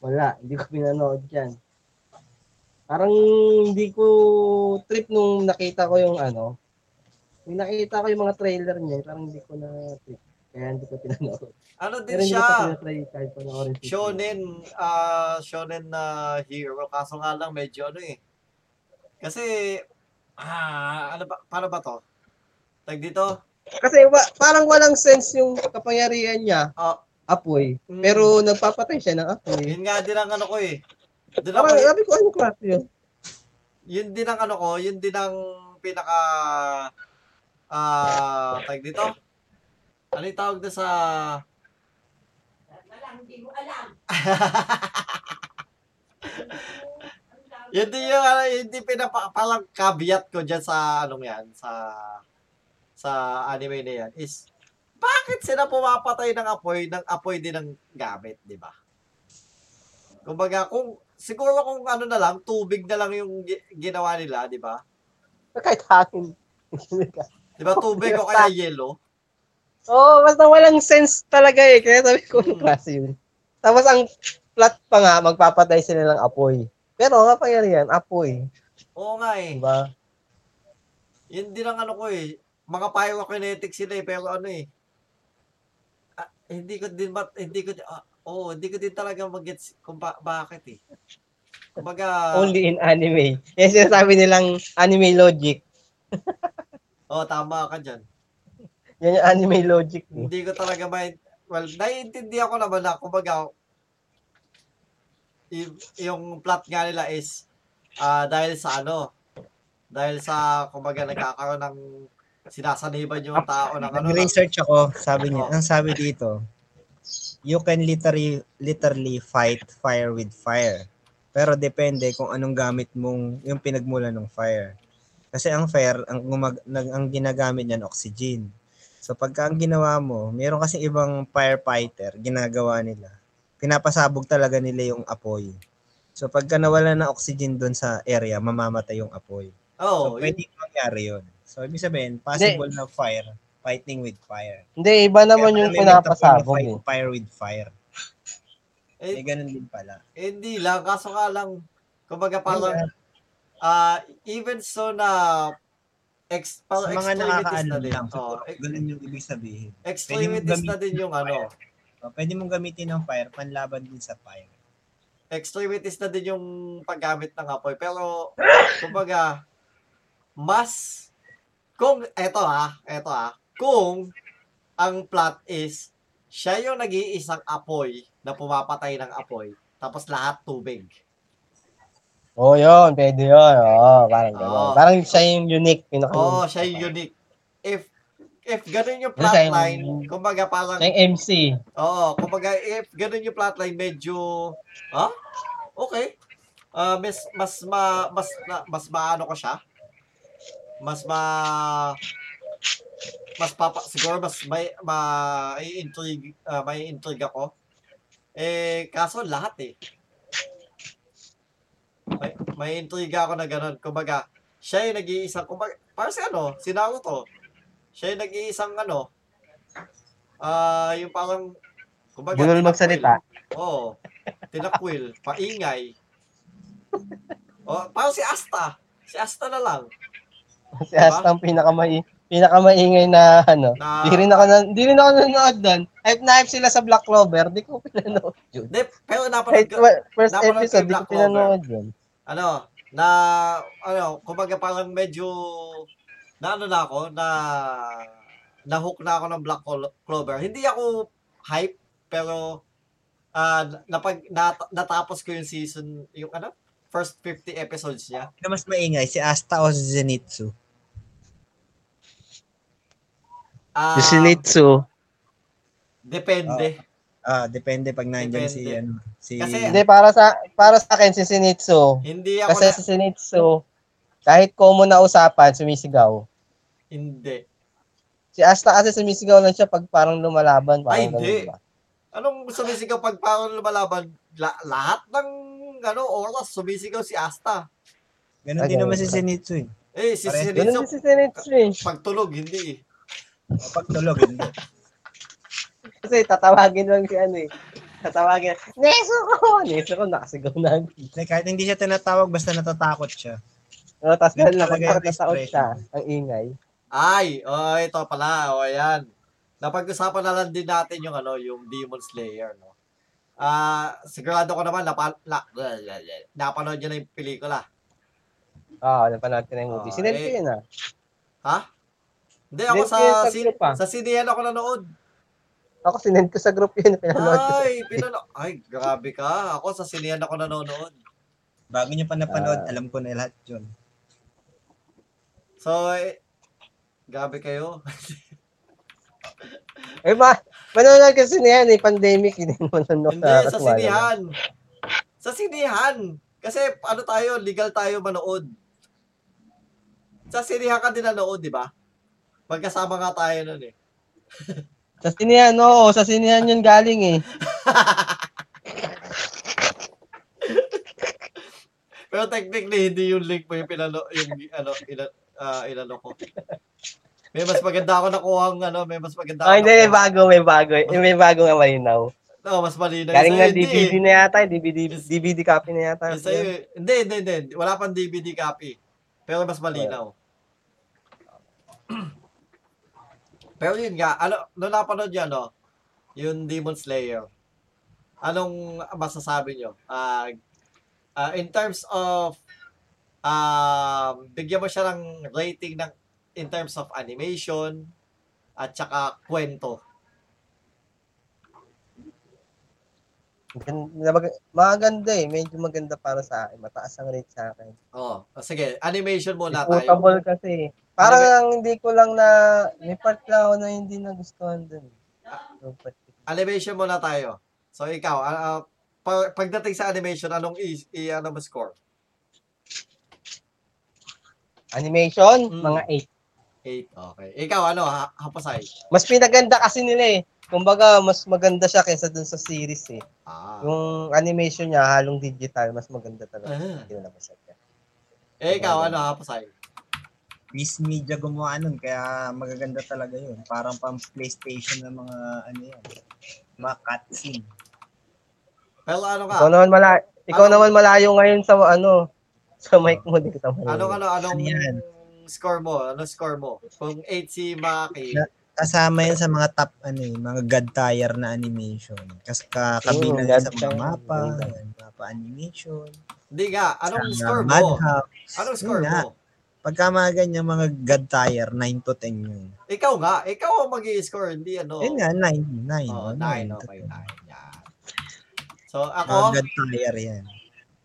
Wala. Hindi ko pinanood yan. Parang hindi ko trip nung nakita ko yung ano. Yung nakita ko yung mga trailer niya, parang hindi ko na trip. Kaya hindi ko pinanood. Ano Pero din hindi ko pa siya? kahit panoorin. Shonen, ah, shonen na hero. Kaso nga lang medyo ano eh. Kasi, ah, ano ba, paano ba to? Tag dito? Kasi wa- parang walang sense yung kapangyarihan niya, Ah, apoy. mm, Pero nagpapatay siya ng apoy. yun nga din ang ano ko eh. Doon ako, Parang sabi ko, ano klase yun? yun din ang ano ko, yun din ang pinaka, ah, tag dito? Ano yung tawag na sa, yun din yung, ano, yun din pinapa, parang caveat ko dyan sa, anong yan, sa, sa anime na yan, is, bakit sila pumapatay ng apoy, ng apoy din ng gamit, di ba? Kumbaga, kung, siguro kung ano na lang, tubig na lang yung gi- ginawa nila, di ba? Kahit hangin. Di ba tubig o kaya yellow? Oo, oh, basta walang sense talaga eh. Kaya sabi ko, ano klase yun? Tapos ang plot pa nga, magpapatay sila ng apoy. Pero ang kapangyarihan, apoy. Oo nga eh. Diba? Yun din ang ano ko eh. Mga pyrokinetic sila eh, pero ano eh. Ah, hindi ko din, mat, hindi ko, ah, oo, hindi ko din talaga mag-gets kung ba- bakit eh. Kumbaga, Only in anime. Yan sinasabi nilang anime logic. [LAUGHS] oh, tama ka dyan. Yan yung anime logic. Eh. Hindi ko talaga may, well, naiintindihan ko naman na, kumbaga, yung plot nga nila is, ah dahil sa ano, dahil sa, kumbaga, nagkakaroon ng, sinasaniban yung tao ng ano, ng- Nag-research ako, sabi niya, ang sabi dito, you can literally, literally fight fire with fire. Pero depende kung anong gamit mong, yung pinagmula ng fire. Kasi ang fire, ang, gumag, nag, ang ginagamit niyan, oxygen. So pagka ang ginawa mo, meron kasi ibang firefighter, ginagawa nila. Pinapasabog talaga nila yung apoy. So pagka nawala na oxygen doon sa area, mamamatay yung apoy. Oh, So pwedeng mangyari yun. So ibig sabihin, possible na fire, fighting with fire. Hindi, iba naman yung Kaya may pinapasabog fight eh. fire with fire. eh, May ganun din pala. hindi lang. Kaso nga lang, kumbaga parang, ah even so na, ex, Sa parang mga extremities na din. lang, Oh, siguro, ganun yung ibig sabihin. extremities na din yung ng ano, O, pwede mong gamitin ng fire, panlaban din sa fire. extremities na din yung paggamit ng apoy. Pero, kumbaga, mas, kung, eto ha, eto ha, kung ang plot is, siya yung nag-iisang apoy na pumapatay ng apoy, tapos lahat tubig. Oo, oh, yun. Pwede yun. Oo, parang gano'n. Oo. Parang siya yung unique. Pinaka Oo, oh, siya yung unique. If, if ganun yung Ano yung- plotline, kumbaga parang, yung MC. Oo, kumbaga if ganun yung plotline medyo ah? Okay. Ah, mas mas ma mas na, mas maano ko siya. Mas ma mas papa siguro mas may ma intrigue ah, may intrigue ako. Eh kaso lahat eh. May, may intriga ako na ganun. Kumbaga, siya yung nag-iisang, kumbaga, para si ano, si Naruto. Siya yung nag-iisang ano, ah, yung parang, kumbaga, Bulol magsalita. Oo. Tinakwil, paingay. [LAUGHS] Oh, parang si Asta. Si Asta na lang. Si Asta ang pinakamai pinakamaingay na ano. Na, Di rin ako na, di rin ako nanonood doon. Hype na hype sila sa Black Clover, di ko pinanood yun. Hindi, pero napanood Kahit ko, wa- first napanood ko episode, di ko Black Clover. pinanood yun. Ano, na, ano, kumbaga parang medyo, na ano na ako, na, na-hook na ako ng Black Clo- Clover. Hindi ako hype, pero, ah, napag, nat- natapos ko yung season, yung ano, first 50 episodes niya. Ano mas maingay, si Asta o si Zenitsu? Ah, Zenitsu. Depende. Ah, depende pag nandiyan si ano, si Kasi- Hindi, para sa para sa akin si Zenitsu. Hindi ako Kasi na, si Zenitsu, kahit common na usapan, sumisigaw. hindi. Si Asta kasi sumisigaw lang siya pag parang lumalaban. Parang Ay, hindi. ganun ba? Anong sumisigaw pag parang lumalaban? La- lahat ng ano, oras sumisigaw si Asta. Ganun Ah, din naman si pala. Zenitsu eh. Eh, si Pare- din si Zenitsu eh. pagtulog, hindi eh. O, Pag tulog, hindi. Kasi tatawagin lang si ano eh. Tatawagin, Neso ko! Neso ko, nakasigaw na. Kasi kahit hindi siya tinatawag, basta natatakot siya. No, tapos talaga yung napagkakataon expression. siya, ang ingay. Ay, oh, ito pala, oh, ayan. Napag-usapan na lang din natin yung ano, yung Demon Slayer, no. Ah, sigurado ko naman napa, na, napanood niyo na yung pelikula. Oo, oh, napanood ko na yung movie. Ah, Sinend eh. ko yun ah. Ha? Hindi ako sa sa sin, ah. sa sinehan ako nanood. Ako sinend ko sa group yun, pinanood ko. Ay, pinano Ay, grabe ka. Ako sa sinehan ako nanonood. Bago niyo pa napanood, Ah. alam ko na lahat yun. So, eh, grabe kayo. [LAUGHS] Eh ba, manonood kasi na yan eh, pandemic, hindi mo manonood Hindi, sa sinihan. Sa sinihan. Kasi ano tayo, legal tayo manood. Sa sinihan ka din nanood, di ba? Magkasama nga tayo nun eh. [LAUGHS] Sa sinihan, oo, sa sinihan yun galing eh. [LAUGHS] Pero technically, hindi yung link mo yung pinano, yung ano, ina, inano ko. May mas maganda ako nakuha ang ano, may mas maganda Oh, ako hindi, may bago, may bago. Eh, may bago nga malinaw. No, mas malinaw. Galing na DVD eh. na yata, eh, DVD, DVD copy na yata. Yung sa'yo, eh. hindi, hindi, hindi. Wala pang DVD copy. Pero mas malinaw. [CLEARS THROAT] Pero yun nga, ano, nung napanood yun, no? Yung Demon Slayer. Anong masasabi nyo? Ah, ah, in terms of, um, bigyan mo siya ng rating ng, in terms of animation, at saka kwento. Maganda, mag- maganda eh, medyo maganda para sa akin. Mataas ang rate sa akin. Oh, sige, animation muna tayo. Disposable kasi. Parang lang, hindi ko lang na, may part lang ako na hindi nagustuhan dun. Yung part. Animation muna tayo. So ikaw, ah, ah, pag- pagdating sa animation, anong i, i ano mo score? Animation, Mm. mga 8. 8, okay. Ikaw, ano, ha Hapasay? Mas pinaganda kasi nila eh. Kumbaga, mas maganda siya kaysa dun sa series eh. Ah. Yung animation niya, halong digital, mas maganda talaga. Ah. Kinalabasan niya. Eh, ikaw, ano, Hapasay? Miss Media gumawa nun, kaya magaganda talaga yun. Parang pang PlayStation ng mga ano yan. Mga cutscene. Pero ano Ikaw ka? naman malayo, ikaw Ano? naman malayo ngayon sa ano, sa mic mo, di kita malayo. Anong, ano, anong Ano yan? score mo? Ano score mo? Kung 8 si Maki, Kasama yan sa mga top ano eh, mga god tier na animation. Kasi kabilang Mm, yan sa mga mapa, mapa animation. hindi nga, anong sa score mo? Madhouse. Anong Yun score mo? Pagka mga ganyan, mga god tier, 9 to 10 yun. Ikaw nga, ikaw ang mag score hindi ano. Yun nga, 9. 9. Oh, 9, okay, 9. Yan. So, ako, god tier yan.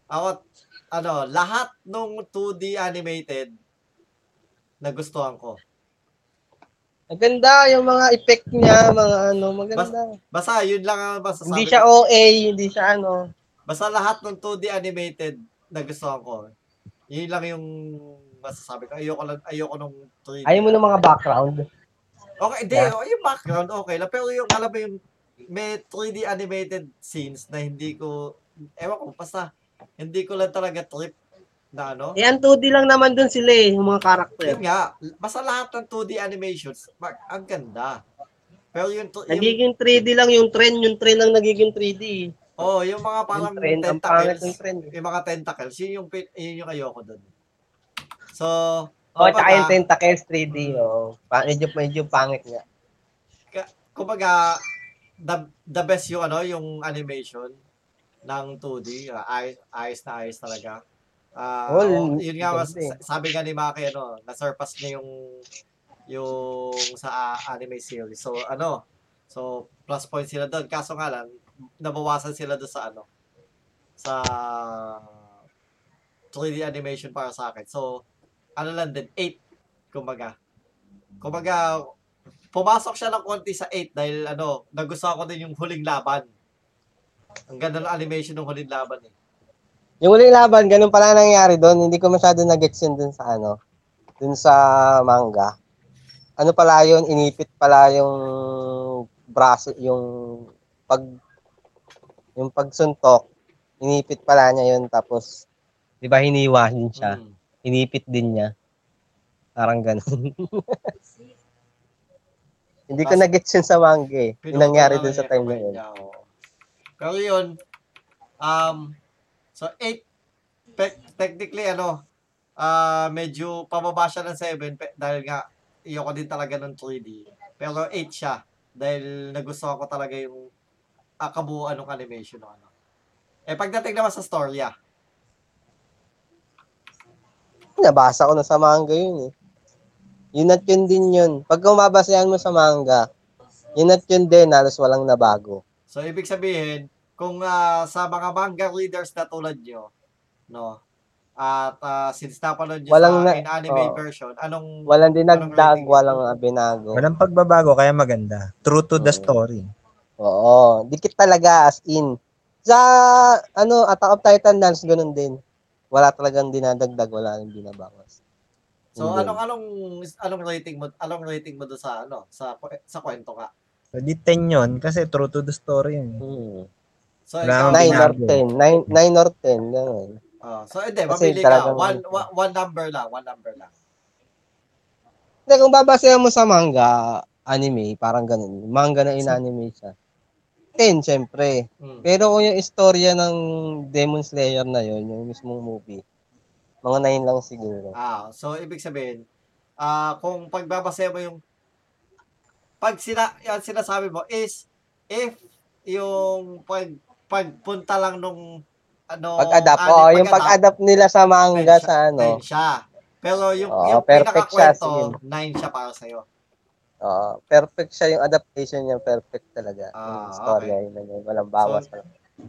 ako, ano, lahat nung 2D animated, nagustuhan ko. Maganda yung mga effect niya, mga ano, maganda. Basta, yun lang ang masasabi hindi siya OA, hindi siya ano. Basta lahat ng 2D animated, nagustuhan ko. Yun lang yung masasabi ko. Ayoko lang, ayoko nung 3D. Ayaw mo ng mga background. Okay, hindi. Yeah. oh, Yung background, okay lang. Pero yung, alam mo yung, may 3D animated scenes na hindi ko, ewan ko, basta, hindi ko lang talaga trip na ano. Eh, ang 2D lang naman dun sila eh, yung mga karakter. Yun nga, basta lahat ng 2D animations, mag, ang ganda. Pero yung, yung Nagiging 3D lang yung trend, yung trend lang nagiging 3D. oh, yung mga parang Yung trend, tentacles, ng trend. yung mga tentacles, yun yung, yun yung ayoko dun. So, Oh, tsaka kumbaga- yung tentacles 3D, oh. Medyo, medyo pangit nga. kumbaga the, the best yung ano yung animation ng 2D ah, ayos, ayos na ayos talaga Ah, Well, oh, yun nga mas, eh. sabi nga ni Maki ano na-surpass niya yung yung sa ah, anime series so ano so plus point sila doon kaso nga lang nabawasan sila doon sa ano sa 3D animation para sa akin so ano lang din 8 kumbaga kumbaga pumasok siya ng konti sa 8 dahil ano, nagustuhan ko din yung huling laban. Ang ganda ng animation ng huling laban eh. Yung uling laban, ganun pala nangyari doon. Hindi ko masyado nag-gets yun dun sa ano, dun sa manga. Ano pala yun, inipit pala yung braso, yung pag, yung pagsuntok, inipit pala niya yun, tapos, di ba hiniwa din siya, Mm. Inipit din niya. Parang ganun. [LAUGHS] Hindi ko Tapos, nag-gets yun sa manga eh. Yung nangyari dun sa time na yun. Pero yun, um, so 8, pe- technically ano, ah medyo pababa siya ng 7 pe- dahil nga, ayoko din talaga ng 3D. Pero 8 siya dahil nagustuhan ko talaga yung ah, kabuuan ng animation ano. Eh pagdating naman sa storya, Nabasa ko na sa manga yun eh. Yun at yun din yun. Pag umabasayan mo sa manga, yun at yun din, halos walang nabago. So, ibig sabihin, kung ah, sa mga manga readers na tulad nyo, no, at uh, since napanood nyo Walang sa na- in-anime oh. version, anong, Walang dinagdag, rating? walang ah, binago. Walang pagbabago, kaya maganda. True to the Oo. story. Oo, dikit talaga as in. Sa ano, Attack of Titan dance ganun din. Wala talagang dinadagdag, wala nang binabawas. so, Yun din. anong, anong, anong rating mo, anong rating mo doon sa, ano, sa, sa kwento ka? So, di 10 yun, kasi true to the story yun. Hmm. So, Wala ikaw, akong 9 or binago. 10. 9, 9 or 10, ganun. ah, so, hindi, Kasi mamili ka, one, one, one number lang, one number lang. Hindi, kung babasayan mo sa manga, anime, parang ganun. Manga na in-anime siya. 10, syempre. Hmm. Pero kung yung istorya ng Demon Slayer na yun, yung mismong movie, mga 9 lang siguro. Ah, so ibig sabihin, ah kung pagbabase mo yung pag sina yan sinasabi mo is if yung pag pagpunta lang nung ano Pag-adapt, oh, yung pag-adapt nila sa manga siya- sa ano, siya. Pero yung, Oo, yung perfect pinakakwento, 9 siya para sa'yo. Oh, perfect siya yung adaptation niya, perfect talaga. Ah, yung storya, yun, yun, walang bawas. So,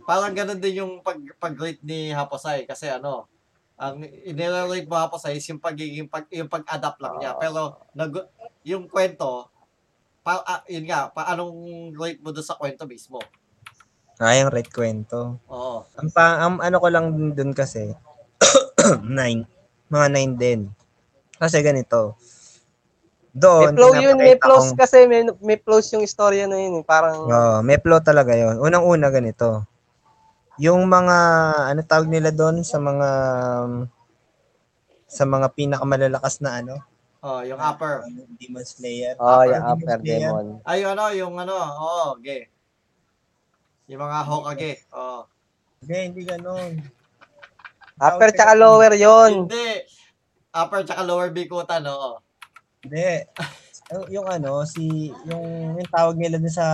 Parang ganun din yung pag, pag-rate ni Haposay kasi ano, ang inirate mo Haposay is yung pagiging pag, yung pag-adapt lang niya. Pero nag, yung kwento, pa, ah, yun nga, pa, anong rate mo doon sa kwento mismo? Ah, yung red kwento. Oo. Ang, pa, ang ano ko lang dun kasi, [COUGHS] 9. Mga 9 din. Kasi ganito, May Doon, flow yun, may flows kong- kasi, may, may flows yung istorya na yun. eh. Parang, Oo, may flow talaga yon. Unang-una ganito. Yung mga ano tawag nila doon sa mga sa mga pinakamalalakas na ano, Oh, yung upper. Demon Slayer. oh, Upper yung upper Slayer. demon. Ay, yung ano, yung ano, oo, ge. Yung mga Hokage. Oh. Hindi, hindi ganun. Upper tsaka lower yon. Hindi. Upper tsaka lower bikutan, oo. Hindi. Yung- yung ano, si yung yung tawag nila dun sa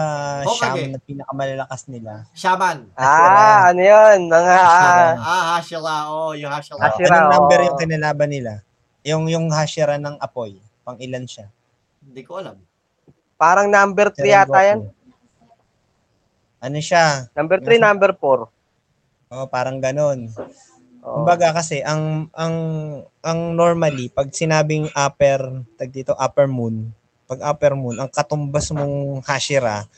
Hokage. Sham na pinakamalalakas nila. Shaman. Ah, ano yun? Mga, ah, Ah, Hashira. Oo, yung Hashira. Hashira. Anong number oo. yung kinalaban nila? Yung yung Hashira ng apoy. Pang ilan siya? Hindi ko alam. parang number 3 Seren yata yan. Ano siya? Number 3, number 4. Oh, parang ganun. Oh. Kumbaga kasi ang ang ang normally pag sinabing upper tag dito upper moon, pag upper moon, ang katumbas mong Hashira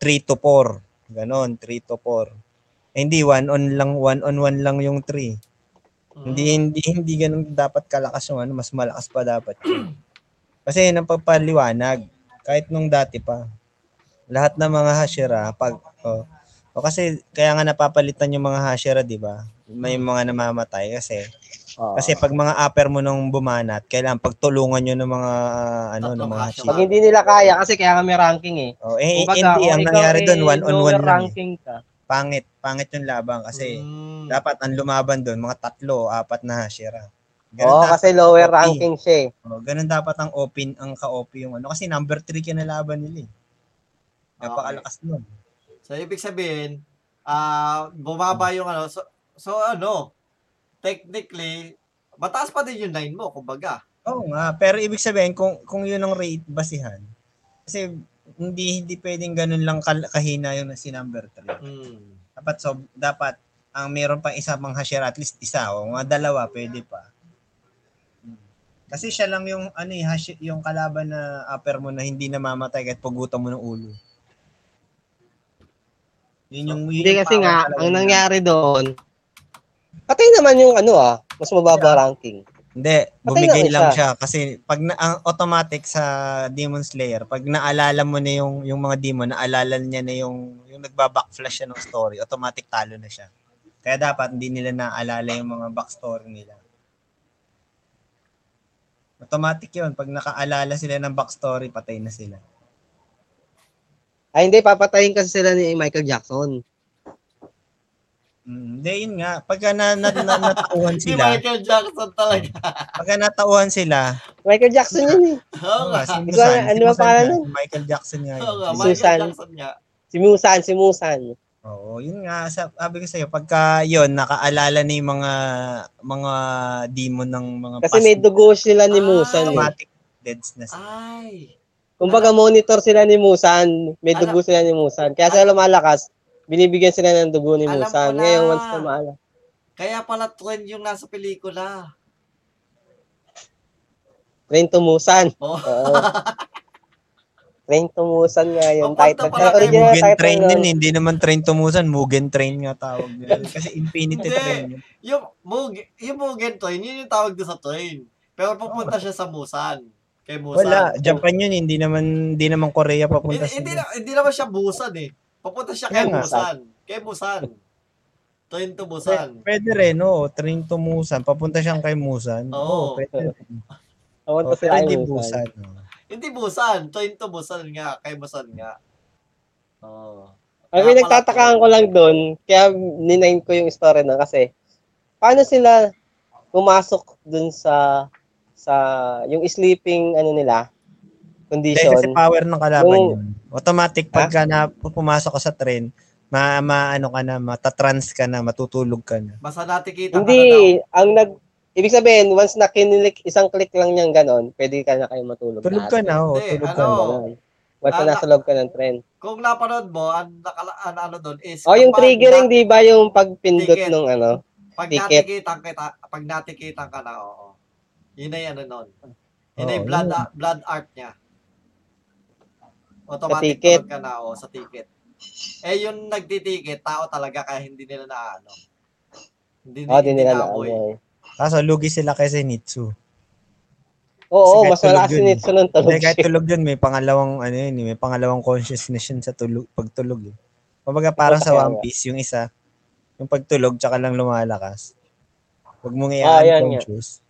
3 to 4. Ganon, 3 to 4. Eh, hindi one on lang, one on one lang yung 3. Mm. Hindi hindi hindi ganun dapat kalakas yung ano, mas malakas pa dapat. Kasi yun ang pagpaliwanag kahit nung dati pa. Lahat ng mga Hashira pag oh, o kasi kaya nga napapalitan yung mga Hashira, 'di ba? May mga namamatay kasi Oo. kasi pag mga upper mo nung bumanat, kailangan pagtulungan nyo ng mga ano ng mga Hashira. Pag hindi nila kaya, kasi kaya kami ranking eh. Oh, eh, Kumbaga, hindi ang nangyari eh, doon one on one lang. eh. ranking ka. Pangit, pangit yung laban kasi Mm. dapat ang lumaban doon mga tatlo, apat na Hashira. Oo, dapat kasi lower OP. ranking siya eh. Oh, ganun dapat ang open ang ka-OP yung ano kasi number 3 kinalaban nila eh. Napakalakas nun. So, ibig sabihin, ah bumaba yung ano. So, so, ano, technically, mataas pa din yung 9 mo, kumbaga. Oo nga, pero ibig sabihin kung kung yun ang rate basihan kasi hindi hindi pwedeng ganun lang kahina yung si number 3. Mm. Dapat so dapat ang meron pang isa pang Hashira at least isa o mga dalawa pwede pa. Kasi siya lang yung ano eh, hashi, yung kalaban na upper mo na hindi namamatay kahit pugutan mo ng ulo. Yun yung, yun Hindi yung kasi nga, ang nangyari doon, patay naman yung ano ah, mas mababa ranking. Hindi, bumigay lang siya. siya kasi pag na, ang automatic sa Demon Slayer, pag naalala mo na yung yung mga demon, naalala niya na yung yung nagba-backflash siya ng story, automatic talo na siya. Kaya dapat hindi nila naalala yung mga backstory nila. Automatic yun. Pag nakaalala sila ng backstory, patay na sila. Ay hindi, papatayin kasi sila ni Michael Jackson. Mm, Hindi, yun nga. Pagka na, na, na, natauhan Si sila, Michael Jackson talaga. pagka natauhan sila, Michael Jackson yun eh. Oo nga. si Musan, ano si ba Musan pangalan nga, nun? si Michael Jackson nga. Oo yun. nga, Si Michael Susan. Jackson nga. Si Musan, si Musan. Oo, yun nga. Sa- Sabi ko sa'yo, pagka yun, nakaalala na yung mga mga demon ng mga Kasi past may dugo sila ni. Musan eh. automatic deads na sila. Ay. Kumbaga monitor sila ni Musan, may dugo sila ni Musan. Kaya sila lumalakas, binibigyan sila ng dugo ni Alam na. Ngayon, once na maala. Kaya pala trend yung nasa pelikula. Train to Musan. Oo. Oo. Train to Musan nga yun. Papunta Title. pala original Mugen title train din, hindi naman train to Musan, Mugen train nga tawag nila. [LAUGHS] Kasi infinity Hindi. train yun. Yung, Mug, yung Mugen train, yun yung tawag doon sa train. Pero pupunta siya sa Musan. Kay Musan. Wala, Japan yun, hindi naman hindi naman Korea Hindi, papunta hindi, sa na, hindi naman siya Busan eh. Papunta siya kay Kaya nga. Busan. Kay Busan. Train to Busan. Pwede rin, no? Train to Musan. Papunta siyang kay Musan. Oo. pwede. Tawanto Oh, sila pwede kay Musan. Busan. oh. Hindi Busan. Train to Busan nga. Kay Busan nga. Oo. Ang Kaya pinagtatakaan pala- ko lang doon, kaya ninain ko yung story na kasi, paano sila pumasok dun sa sa yung sleeping ano nila Hindi, condition. kasi power ng kalaban Yung- yun. Automatic, pagka na pumasok ka sa train, ma, ma ano ka na, matatrans ka na, matutulog ka na. Basta natikita ka na daw. Hindi, ang nag ibig sabihin once na kinilik isang click lang niyang ganon, pwede ka na kayo matulog. Tulog ka na, oh, Hindi, tulog ka ano, na. Ganon. Once na Ah, nasa loob ka ng tren. Kung napanood mo, ang, nakala, ang ano doon is... Oh, yung triggering na- di ba yung pagpindot Ticket. nung ano? Pag ticket. natikitan kita, pag natikitan ka na, oo. Yun na yan, ano nun. Yun na Oo, yung blood, yun. a- blood art niya. Automatic ticket. ka na, oo, sa ticket. Eh, yung nagtitiket, tao talaga, kaya hindi nila na, ano. Hindi, Oh, di nila na ano. eh. Kaso lugi sila kay Zenitsu. Oo, mas tulog yun. sinit sa ng tulog. Hindi, kahit tulog yun, may pangalawang, ano yun, eh, may pangalawang consciousness yun sa tulog, pagtulog. Eh. Kumbaga parang sa One Piece, yung isa, yung pagtulog, tsaka lang lumalakas. Huwag mong Ah, yan i-unconscious.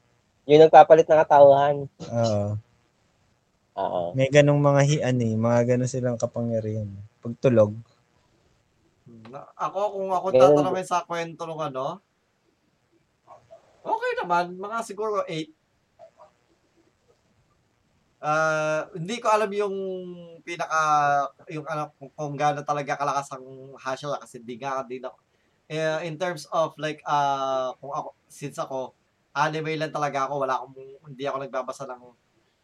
Yung nagpapalit ng katawan. Oo. Oo. May ganong mga hian eh, mga ganon silang kapangyarihan. Pagtulog, Na- Ako, kung ako tatanungin sa kwento ng ano, okay naman, mga siguro 8. Ah, hindi ko alam yung pinaka yung ano kung, kung gaano talaga kalakas ang Hashira kasi di nga din ako. Eh, in terms of like ah kung ako since ako anime lang talaga ako, wala akong hindi ako nagbabasa ng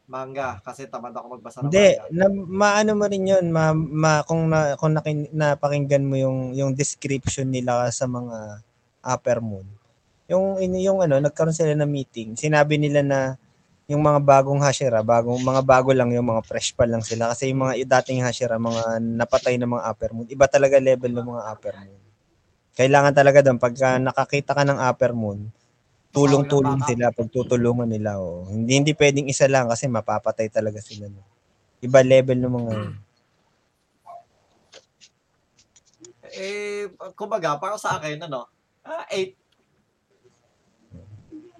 manga kasi tamad ako magbasa ng Hindi, manga. na, maano mo rin 'yun, ma, ma- kung na, kung nakin, napakinggan mo yung yung description nila sa mga upper moon. Yung yung ano, nagkaroon sila ng meeting. Sinabi nila na yung mga bagong Hashira, bagong mga bago lang yung mga fresh pa lang sila kasi yung mga dating Hashira, mga napatay na mga upper moon, iba talaga level ng mga upper moon. Kailangan talaga doon pagka nakakita ka ng upper moon, tulong-tulong sila, pagtutulungan nila. Oh. Hindi hindi pwedeng isa lang kasi mapapatay talaga sila. No? Iba level ng mga yun. Eh, kumbaga, para sa akin, ano, ah, 8.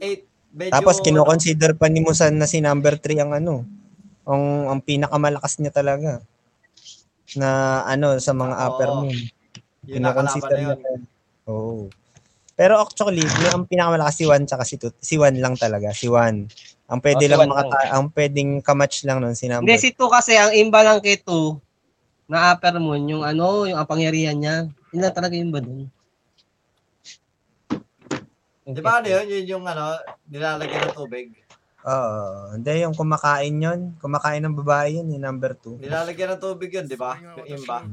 8. Medyo, Tapos kino-consider pa ni Musan na si number 3 ang ano, ang ang pinakamalakas niya talaga na ano sa mga Oo. upper moon. yun nakalaban Kino-consider na yun. niya. Oo. Pero actually, yung ang pinakamalakas si Juan tsaka si Tut, si Juan lang talaga, si Juan. Ang pwede Oh, si lang makata ang pwedeng kamatch lang nun si number. Hindi, si Tu kasi, ang imba lang kay Tu, na upper moon, yung ano, yung kapangyarihan niya. Yun lang talaga yung ba dun. Di ba ano yun? Yun yung ano, nilalagyan ng tubig. Oo. Hindi, yung kumakain yon Kumakain ng babae yun, yung number 2. Nilalagyan ng tubig yun, di ba? Yung imba.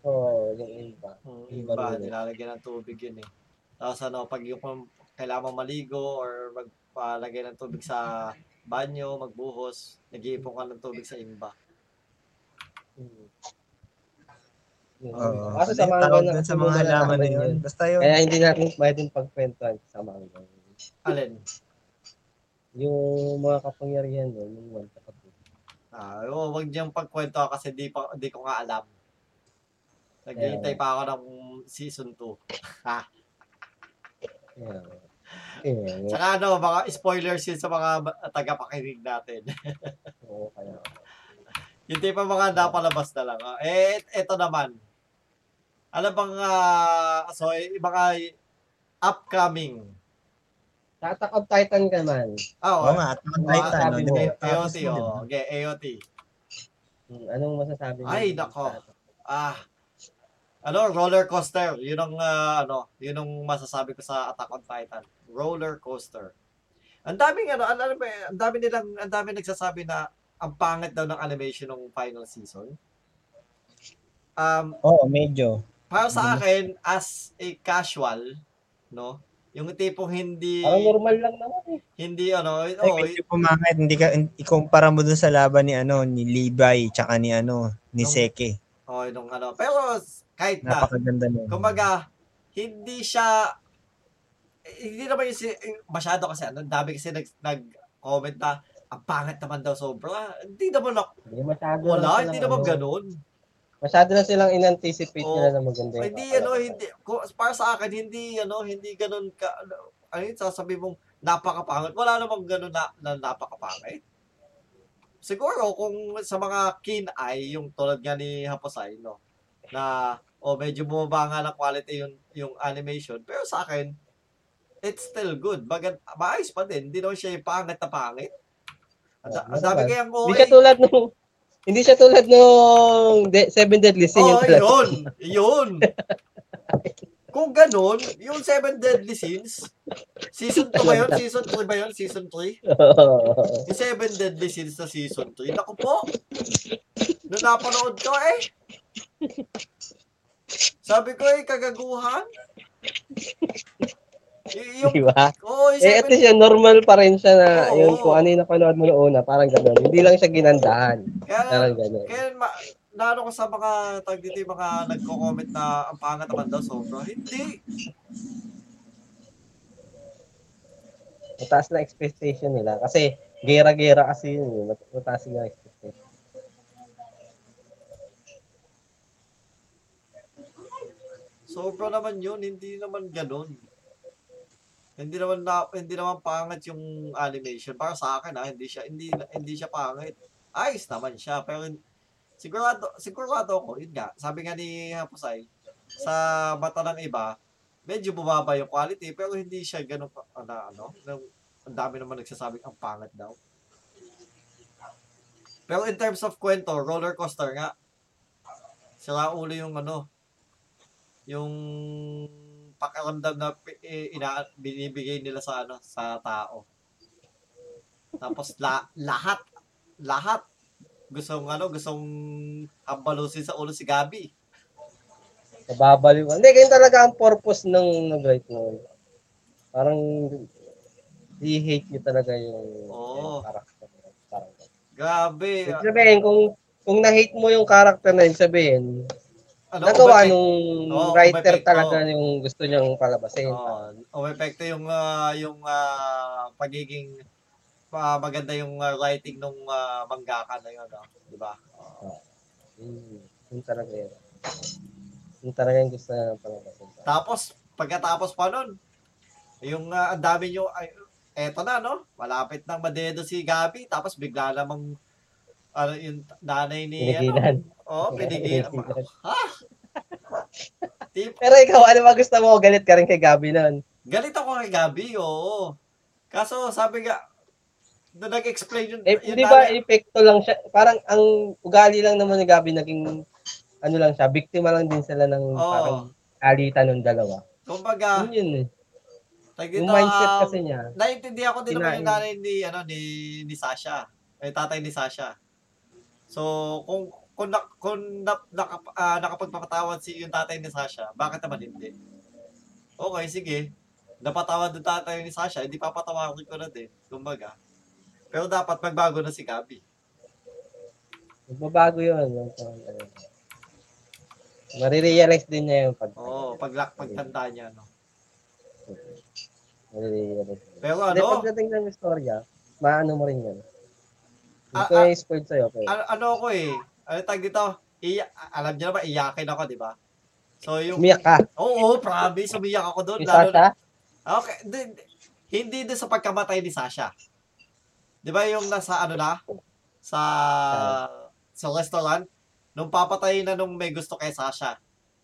Oo, yung imba. Hmm, Iba imba, yun. nilalagyan ng tubig yun eh. Tapos ano, pag yung kailangan maligo or magpalagay ng tubig sa banyo, magbuhos, nag-iipon ka ng tubig sa imba. Hmm. Yun. Oo. Kaso sa yung na, dun sa mga halaman na yun. Basta yun. Kaya hindi natin pwedeng pagkwentuhan sa manga. Alin? Yung mga kapangyarihan doon, yung one sa kapit. Ah, oh, wag niyang pagkwento kasi di pa di ko nga alam. Naghihintay pa ako ng season 2. Yeah. Yeah. Saka ano, mga spoilers yun sa mga tagapakinig natin. [LAUGHS] Oo, kaya. Yung tipo mga napalabas na lang. Ah, Eh, eto naman. Ano bang, ah, so, eh, mga upcoming. Sa Attack of Titan ka man. Ah, Oo oh, nga, at Mga Titan. sabi no? mo, Di ba? Tapos AOT, oh. Okay, AOT. Hmm, Anong masasabi niyo? Ay, nako. Ah, ano, roller coaster. Yun ang, ah, ano, yun ang masasabi ko sa Attack on Titan. Roller coaster. Ang daming, ano, ano, ba, ang dami nilang, ang dami nagsasabi na ang pangit daw ng animation ng final season. Um, Oo, medyo. para sa akin, as a casual, no, yung tipong hindi, Parang normal lang naman eh. hindi, ano, Ay, oh, medyo pumangit. Hindi ka, ikumpara mo dun sa laban ni ano, ni Levi, tsaka ni ano, ni Nung- Seke. oh, nung ano, pero kahit na, Napakaganda nun. Kumbaga, hindi siya hindi naman yung si, masyado kasi ano, dami kasi nag, nag-comment na ang pangit naman daw sobra. Hindi naman ako, Hindi masyado wala, hindi naman ano, ganun. Masyado na silang in-anticipate Oo. nila na maganda Hindi ano, hindi para sa akin hindi ano, hindi ganun ka ano, ano yun, sasabi mong napakapangit. Wala namang ganun na, na napakapangit. Siguro kung sa mga keen eye, yung tulad nga ni Haposay, no, na o medyo bumaba nga ng quality yung yung animation, pero sa akin it's still good. Bagad, maayos pa din. Hindi naman siya yung pangit na pangit. Ang, ang dami kayang Hindi OA. siya tulad nung hindi siya tulad nung de- Seven Deadly Sin. Oh, yun. Yun. Kung ganun, yung Seven Deadly Sins, season 2 ba yun? Season 3 ba yun? Season 3? Yung Seven Deadly Sins na season 3. Naku po. Nung napanood ko eh. Sabi ko eh, kagaguhan. Yung, Di ba? oh, Eh, least yan, normal pa rin siya na Oo. yung kung ano yung napanood mo noon na parang gano'n. Hindi lang siya ginandahan. kaya, Parang gano'n. kaya ma, naano ko sa mga tag dito yung mga nagko-comment na ang pangat naman daw sobra. Hindi. Mataas na expectation nila. Kasi Gera-gera kasi yun. eh. Mat- Mataas yung expectation. Sobra naman yun, hindi naman ganun. Hindi naman na, hindi naman pangit yung animation. Para sa akin ha, hindi siya hindi hindi siya pangit. Ayos naman siya, pero sigurado sigurado ako, yun nga. Sabi nga ni Hapusay, sa mata ng iba, medyo bumaba yung quality, pero hindi siya ganun na, ano, na, ang dami naman nagsasabing ang pangit daw. Pero in terms of kwento, roller coaster nga. Sira ulo yung ano, yung pakiramdam na ina, binibigay nila sa ano sa tao. Tapos la, lahat lahat gustong ano gustong hambalusin sa ulo si Gabi. Nababaliw. Hindi, ganyan talaga ang purpose ng nag-write noon. Parang i-hate niyo talaga yung, Oo. yung character. Parang, Grabe. Sabihin, kung kung na-hate mo yung character na yun, sabihin, Ano, nagawa umepek- nung Oo, writer umepekto. talaga yung gusto niyang palabasin. Oo, umepekto yung ah, yung ah, pagiging ah, maganda yung ah, writing nung ah, mangaka na yun, no? di ba? Hmm, yun talaga yun. Yun talaga yung gusto niyang palabasin. Tapos, pagkatapos pa nun, yung ah, ang dami nyo, ay, eto na, no? Malapit nang madedo si Gabi, tapos bigla namang, ano, yung nanay ni, ano, Pinigilan. oh, pinigilan. ha? Tip, Pero ikaw, ano ba gusto mo? Galit ka rin kay Gabi nun. galit ako kay Gabi, oo. Kaso, sabi nga, na nag-explain yun, Eh, yun di ba, nanay- epekto lang siya. Parang ang ugali lang naman ni Gabi naging, ano lang siya, biktima lang din sila ng Oo. parang alitan ng dalawa. kumbaga, Yun yun eh. tag Yung mindset um, kasi niya. Naiintindihan ko din naman yung nanay ni ano ni ni Sasha. Ay tatay ni Sasha. So kung kung, na, kung na, naka, ah, nakapagpapatawad si yung tatay ni Sasha, bakit naman hindi? Okay, sige. Napatawad yung tatay ni Sasha, hindi papatawarin ko na din. Kumbaga. Pero dapat magbago na si Gabi. Magbabago yun. Marirealize din niya yung pag Oo, pag pagtanda niya no. marirealize. Pero Hindi, ano, pagdating ng istorya, maano mo rin yun. Ah, ko yung spoiled sa'yo. Okay. ano, ano ako eh, ano tag dito, iya, alam niyo naman, iyakin ako, di ba? So yung, Umiyak ka. oo, promise, umiyak ako doon. Yung Lalo na, Sasha, Okay, di- di- hindi doon sa pagkamatay ni Sasha. 'Di ba yung nasa ano na sa sa restaurant nung papatay na nung may gusto kay Sasha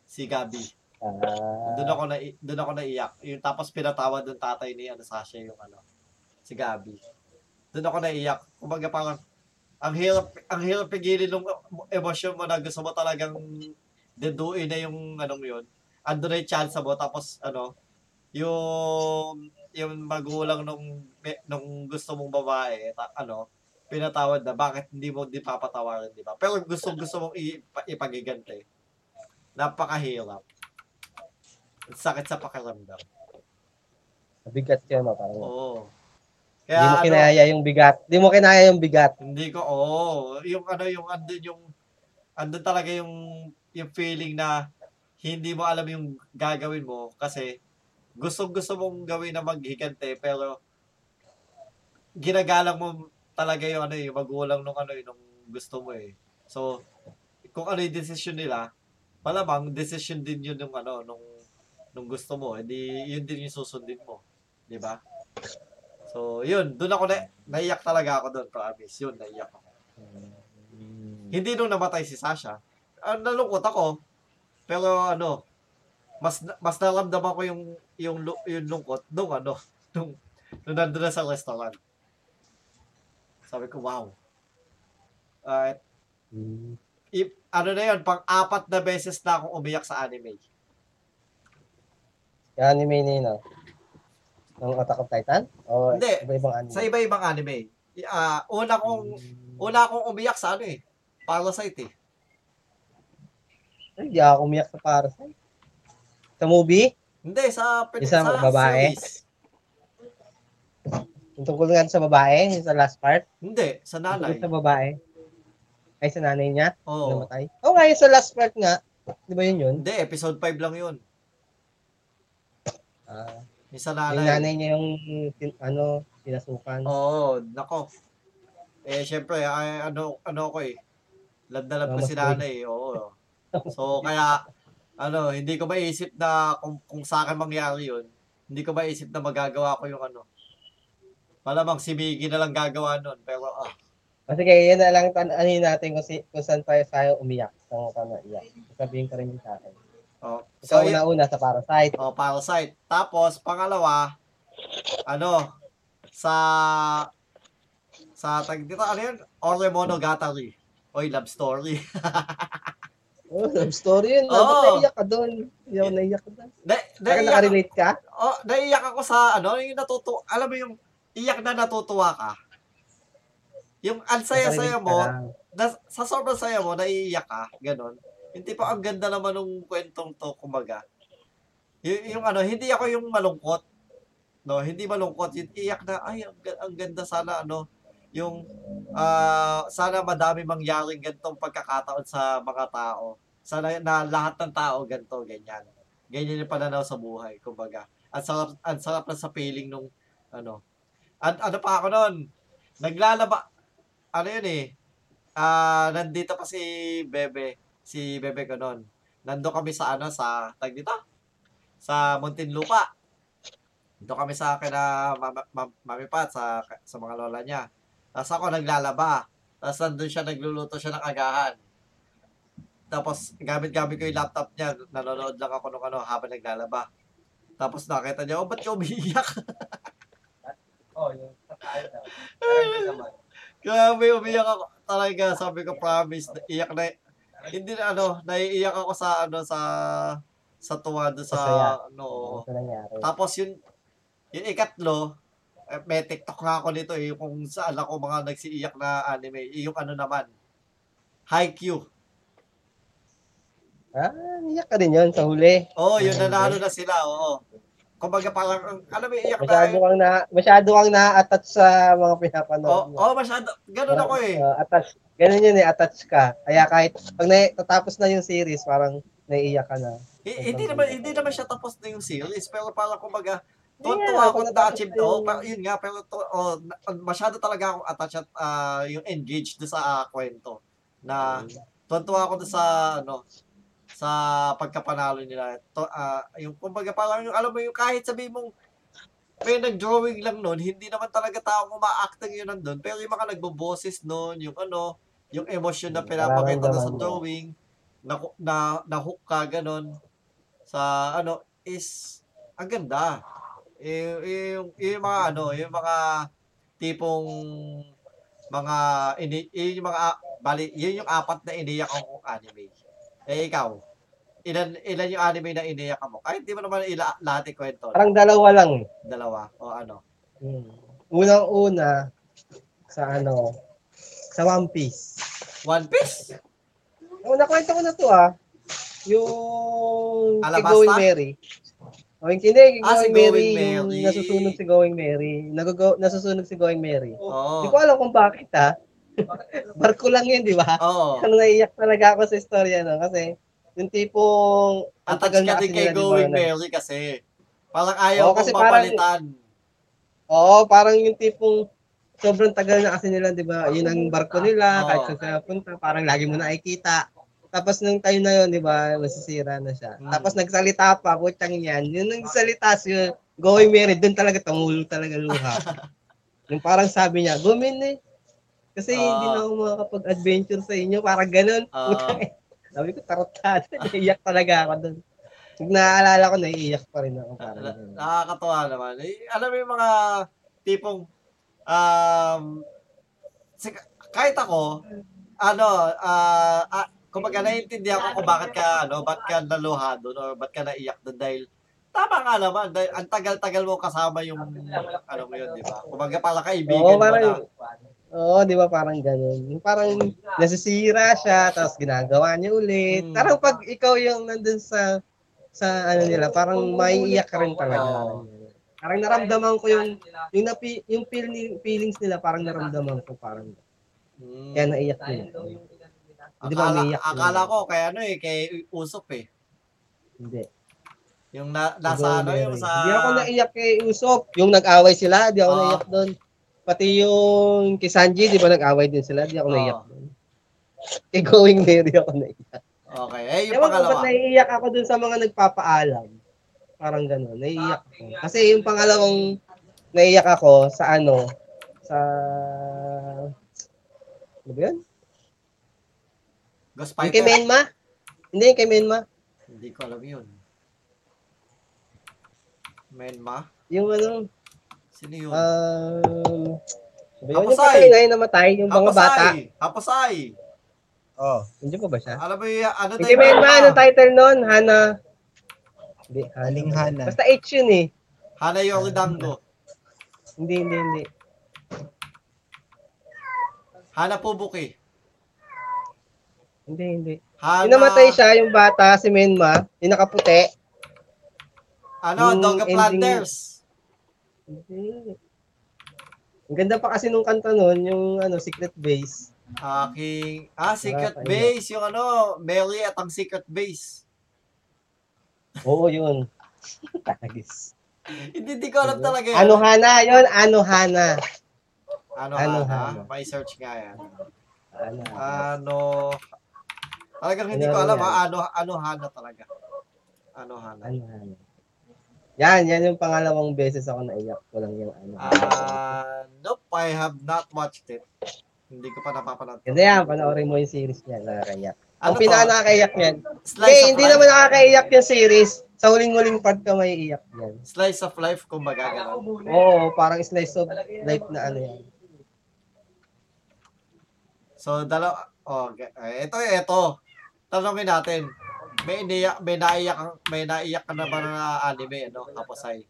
si Gabi. ah, Doon ako na doon ako naiyak. Yung tapos pinatawad ng tatay ni ano Sasha yung ano si Gabi. Doon ako naiyak. Kumbaga parang ang hirap ang hirap pigilin ng emosyon mo na gusto mo talagang deduin na yung anong yun. Ando na yung chance mo tapos ano yung yung magulang nung nung gusto mong babae ta, ano pinatawad na bakit hindi mo di papatawarin di ba pero gusto gusto mong ipa- ipagigante napakahirap sakit sa pakiramdam bigat siya mo. Parang, oo Hindi kaya mo ano, kinaya yung bigat. Hindi mo kinaya yung bigat. Hindi ko, oo. yung ano, yung andun yung, andun talaga yung, yung feeling na hindi mo alam yung gagawin mo kasi gusto gusto mong gawin na maghigante pero ginagalang mo talaga yung ano yung magulang nung ano yung gusto mo eh. So, kung ano yung decision nila, malamang decision din yun nung ano nung nung gusto mo, hindi yun din yung susundin mo, 'di ba? So, yun, doon ako na naiyak talaga ako doon, promise. Yun, naiyak ako. Hindi nung namatay si Sasha. Ah, nalungkot ako. Pero ano, mas mas naramdaman ko yung yung yung lungkot nung ano, [LAUGHS] nung nung nandun na sa restaurant. Sabi ko, wow. Ah, Hmm. if, ano na yun, pang apat na beses na akong umiyak sa anime. Yung anime ni, no? Ng Attack of Titan? O Hindi. iba-ibang anime? Sa iba-ibang anime. Ah, una kong una akong umiyak sa ano eh. Parasite eh. Ay, Hindi ako umiyak sa Parasite. Sa movie? Hindi, sa, pin- Isang sa babae? series. Yung tungkol nga sa babae, yung sa last part? Hindi, sa Yung nanay. Tungkol sa babae? Ay, sa nanay niya? Oo. Namatay? Oo nga, yung sa last part nga. Di ba yun yun? Hindi, episode 5 lang yun. Ah, Yung sa Yung nanay. niya yung, tin- ano, pinasukan. Oo, nako. Eh, syempre, ay, ano, ano ko eh. Love na love ko Mama's si boy. nanay, eh, oo. So, kaya, ano, hindi ko maisip na kung, kung sa akin mangyari yun, hindi ko maisip na magagawa ko yung ano. Malamang si Miggy na lang gagawa nun, pero ah, Kasi kaya yan na lang tan anuhin natin kung, si, kung saan tayo tayo umiyak. Saan ka na iyak. Sabihin ka rin yun sa akin. Oh. So, So, una-una sa Parasite. oh, Parasite. Tapos, pangalawa, ano, sa, sa tag dito, ano yun? Ore Monogatari. Oy, love story. [LAUGHS] Oh, love story yun. Oh. Naiyak ka doon? Ako naiyak ka doon. Na, naiyak, nakarelate ka? oh, naiyak ako sa, ano, yung natutuwa, alam mo yung, iyak na natutuwa ka. Yung ang saya-saya mo, na, sa sobrang saya mo, naiiyak ka, ganon. Hindi pa ang ganda naman ng kwentong to, kumbaga. Y- yung ano, hindi ako yung malungkot. No, hindi malungkot. Yung iyak na, ay, ang, ang ganda sana, ano, yung, ah, sana madami mangyaring ganitong pagkakataon sa mga tao. Sana na lahat ng tao ganito, ganyan. Ganyan yung pananaw sa buhay, kumbaga. Ang sarap, ang sarap na sa feeling nung, ano. An, ano pa ako noon? Naglalaba, ano yun eh, Ah, nandito pa si Bebe, si Bebe ko noon. Nando kami sa ano sa tag dito. Sa Muntinlupa. Dito kami sa na mam- mami Pat sa sa mga lola niya. Tapos ako naglalaba. Tapos nandun siya nagluluto siya ng agahan. Tapos gamit-gamit ko yung laptop niya. Nanonood lang ako nung ano habang naglalaba. Tapos nakita niya, oh, ba't ka umiiyak? [LAUGHS] Oh, yung. Parang [LAUGHS] naman. Grabe, umiyak ako. Talaga, sabi ko, promise, iyak na, hindi na ano, naiiyak ako sa, ano, sa, sa tuwa doon sa, Masaya. ano, nangyari? tapos yung, yung ikatlo, eh, may TikTok nga ako nito eh, yung kung saan ako mga nagsiiyak na anime, yung ano naman, Haikyuu. Ah, niyak ka din yun sa huli. Oo, oh, yun, nanalo na sila, oo. Kumbaga parang, alam mo, iyak Masyado na, kang na, masyado kang na-attach sa mga oo, pinapanood mo. oh, masyado, ganun ako eh. Uh, attach. Ganun yun eh, attach ka. Kaya kahit pag na, tatapos na yung series, parang naiiyak ka na. Hi- hindi naman, hindi naman siya tapos na yung series, pero parang kumbaga, Yeah, Tuntua ako kung na natapos achieve na to. Pero yun nga, pero to, oh, masyado talaga akong attached at ah, yung engaged doon sa ah, kwento. Na tuntua ako doon sa ano sa pagkapanalo nila. To, ah, yung kumbaga parang yung alam mo yung kahit sabi mong may nag-drawing lang noon, hindi naman talaga taong uma-acting yun nandun. Pero yung mga nagboboses noon, yung ano, yung emosyon na pinapakita doon sa drawing, na, na, na hook ka, ganon, sa ano, is, ang ganda. Eh, eh, yung, yung mga ano, yung mga tipong mga ini, yun yung mga bali, yun yung apat na iniyak akong anime. Eh ikaw, ilan ilan yung anime na iniyak mo? Kahit di mo naman ila, lahat ikwento. Parang dalawa lang eh. Dalawa o ano. Hmm. Unang-una, sa ano, sa One Piece. One Piece. Ang nakwento ko na to ah, yung si Alabasta? Going Mary. O yung hindi, Ah, si Going Mary, Going yung Mary. nasusunog si Going Mary. Nagugo, nasusunog si Going Mary. Hindi Oo. ko alam kung bakit ha. [LAUGHS] Barko lang yun, di ba? Oo. Ano naiiyak talaga ako sa istorya no kasi yung tipong ang tagal na kasi kay Going Mary kasi. Parang ayaw kong kasi parang- mapalitan. Oo, parang yung tipong sobrang tagal na kasi nila, 'di ba? Yun ang barko nila, Oo. kahit saan sila punta, parang lagi mo nakikita. Tapos nung time na yun, 'di ba, masisira na siya. Mm. Tapos nagsalita pa, putang yan. Yun nang salita si Going Mary, doon talaga tumulo talaga luha. [LAUGHS] yung parang sabi niya, gumin eh. Kasi Oo. hindi na ako makakapag-adventure sa inyo, parang ganun. Putang ina. Sabi ko, tarotado. [LAUGHS] Naiiyak talaga ako doon. Pag naaalala ko, naiiyak pa rin ako. Parang Na-. Nakakatawa naman. Eh, alam mo yung mga tipong um sig- kahit ako ano ah ah, kumbaga naiintindihan ko kung bakit ka ano bakit ka naluha doon or bakit ka naiyak doon dahil tama nga naman dahil ang tagal-tagal mo kasama yung ano mo yun di ba kumbaga pala kaibigan Oo, mo parang, na oo, di ba parang ganun. Yung parang nasisira siya, tapos ginagawa niya ulit. Hmm. Parang pag ikaw yung nandun sa sa ano nila, parang maiiyak ka rin talaga. Parang naramdaman ko yung yung napi, yung feel ni- feelings nila parang naramdaman ko parang Hmm. kaya naiyak din. Di ba akala, umiiyak akala ko kaya ano eh kay Usop eh Hindi. Yung na, nasa ano, yung sa... Hindi ako naiyak kay Usop. Yung nag-away sila, di ako Ah. naiyak doon. Pati yung kay Sanji, di ba nag-away din sila, di ako naiyak doon. Kay Going there, di ako naiyak. Okay. Eh, yung Ewan ko pangalawa. ba't naiiyak ako dun sa mga nagpapaalam. Parang gano'n, naiiyak ako. Kasi yung pangalawang naiiyak ako sa ano, sa... Ano ba yun? Ghost Yung kay Fighter. Menma? Hindi, yung kay Menma. Hindi ko alam yun. Menma? Yung ano, Sino yun? um... Ano ba yun? Yung Hapasay. patay namatay, yung mga bata. Hapasay! Oh, Hindi pa ba siya? Alam mo yung ano Yung kay Menma, anong title nun? Hana... Hindi, Hana. aling hana. Basta H yun eh. Hana Yoridango. Hindi, hindi, hindi. Hana Pubuki. Hindi, hindi. Hana... Yung namatay siya, yung bata, si Menma, yung nakaputi. Ano, Dogga ending- Hindi. Ang ganda pa kasi nung kanta nun, yung ano, Secret Base. Aking... Ah, Secret Nakakaiyak. Base. Yung ano, Mary at ang Secret Base. Oo, yun. [LAUGHS] Tagis. Hindi, hindi ko alam talaga yun. Ano Hana, yun, Ano Hana. Ano, Ano, Hana? May search nga yan. Ano, Ano... Talagang hindi Ano ko alam yan? ha. Ano, ano Hana talaga. Ano Hana. ano Hana. Yan, yan yung pangalawang beses ako naiyak ko lang yung ano. Ah, nope, I have not watched it. Hindi ko pa napapanood. Kasi yan, panoorin mo yung series niya, nakakaiyak. Ano Ang to? pinaka nakakaiyak niyan. Slice of hindi life? naman nakakaiyak yung series. Sa huling-huling part ka may iyak yan. Slice of life, kumbaga gano'n. Oo, parang slice of life na ano yan. So, dalawa, oh, okay. Eh, ito, ito. Tanongin natin. May iniyak, may naiyak, ang- may naiyak ka na ba na anime, ano, Kaposay?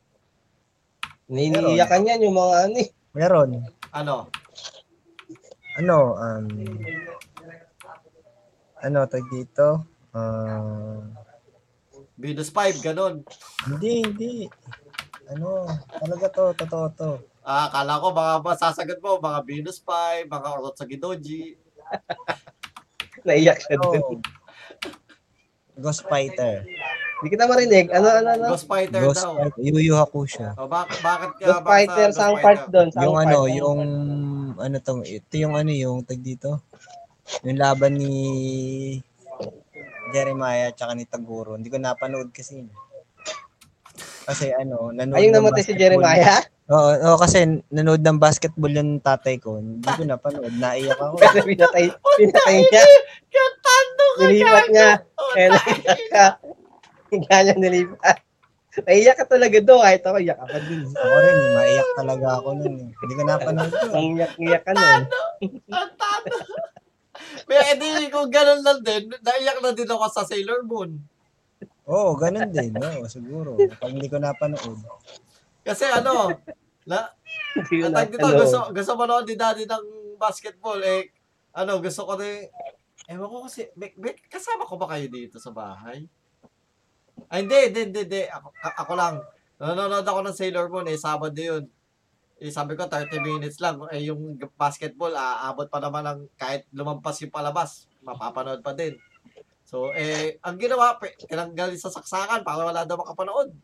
Niniiyakan yan yung mga ano eh. Meron. Ano? Ano, um, ano, tag dito? Ah, Venus 5, ganun. hindi, hindi. Ano, talaga to, totoo to. Ah, akala ko baka masasagot mo, mga Venus 5, mga Orot sa Gidoji. [LAUGHS] Naiyak siya Oh. dun. Ghost Fighter. Hindi kita marinig. Ano, ano, ano? Ghost Fighter Ghost daw. Fighter. Yu Yu Hakusho. Oh, bak bakit ka? bakit Ghost sa Fighter, Ghost saan Fighter? part doon? Yung part? ano, yung ano tong, ito yung ano, yung tag dito. Yung laban ni Jeremiah tsaka ni Taguro. Hindi ko napanood kasi. Kasi ano, nanood Ayun namatay si. Jeremiah. Oo, oo, kasi nanood ng basketball yung tatay ko. Hindi ko napanood. Naiyak ako. Pero pinatay, [LAUGHS] pinatay niya. Katando ka, Nilipat niya. Oh, Kaya naiyak ka. Hingga niya nilipat. Naiyak ka talaga doon. Kahit ako, iyak ako dun. Ako rin, eh, maiyak talaga ako nun. Eh. Hindi ko napanood yun. Ang iyak-iyak ka nun. Katando. May edi kung ganun lang din, naiyak na din ako sa Sailor Moon. Oo, ganun din. Oo, siguro. Pag hindi ko napanood. Kasi ano, na, Hindi ko ang tag dito, gusto, gusto manood ni daddy ng basketball, eh, ano, gusto ko din, ewan ko kasi, may, may, kasama ko ba kayo dito sa bahay? Ay, hindi, hindi, hindi, hindi. Ako, a- ako lang. Nanonood ako ng Sailor Moon, eh, Sabado yun. Eh, sabi ko, 30 minutes lang. Eh, yung basketball, aabot pa naman ng kahit lumampas yung palabas, mapapanood pa din. So, eh, ang ginawa, tinanggal sa saksakan para wala daw makapanood.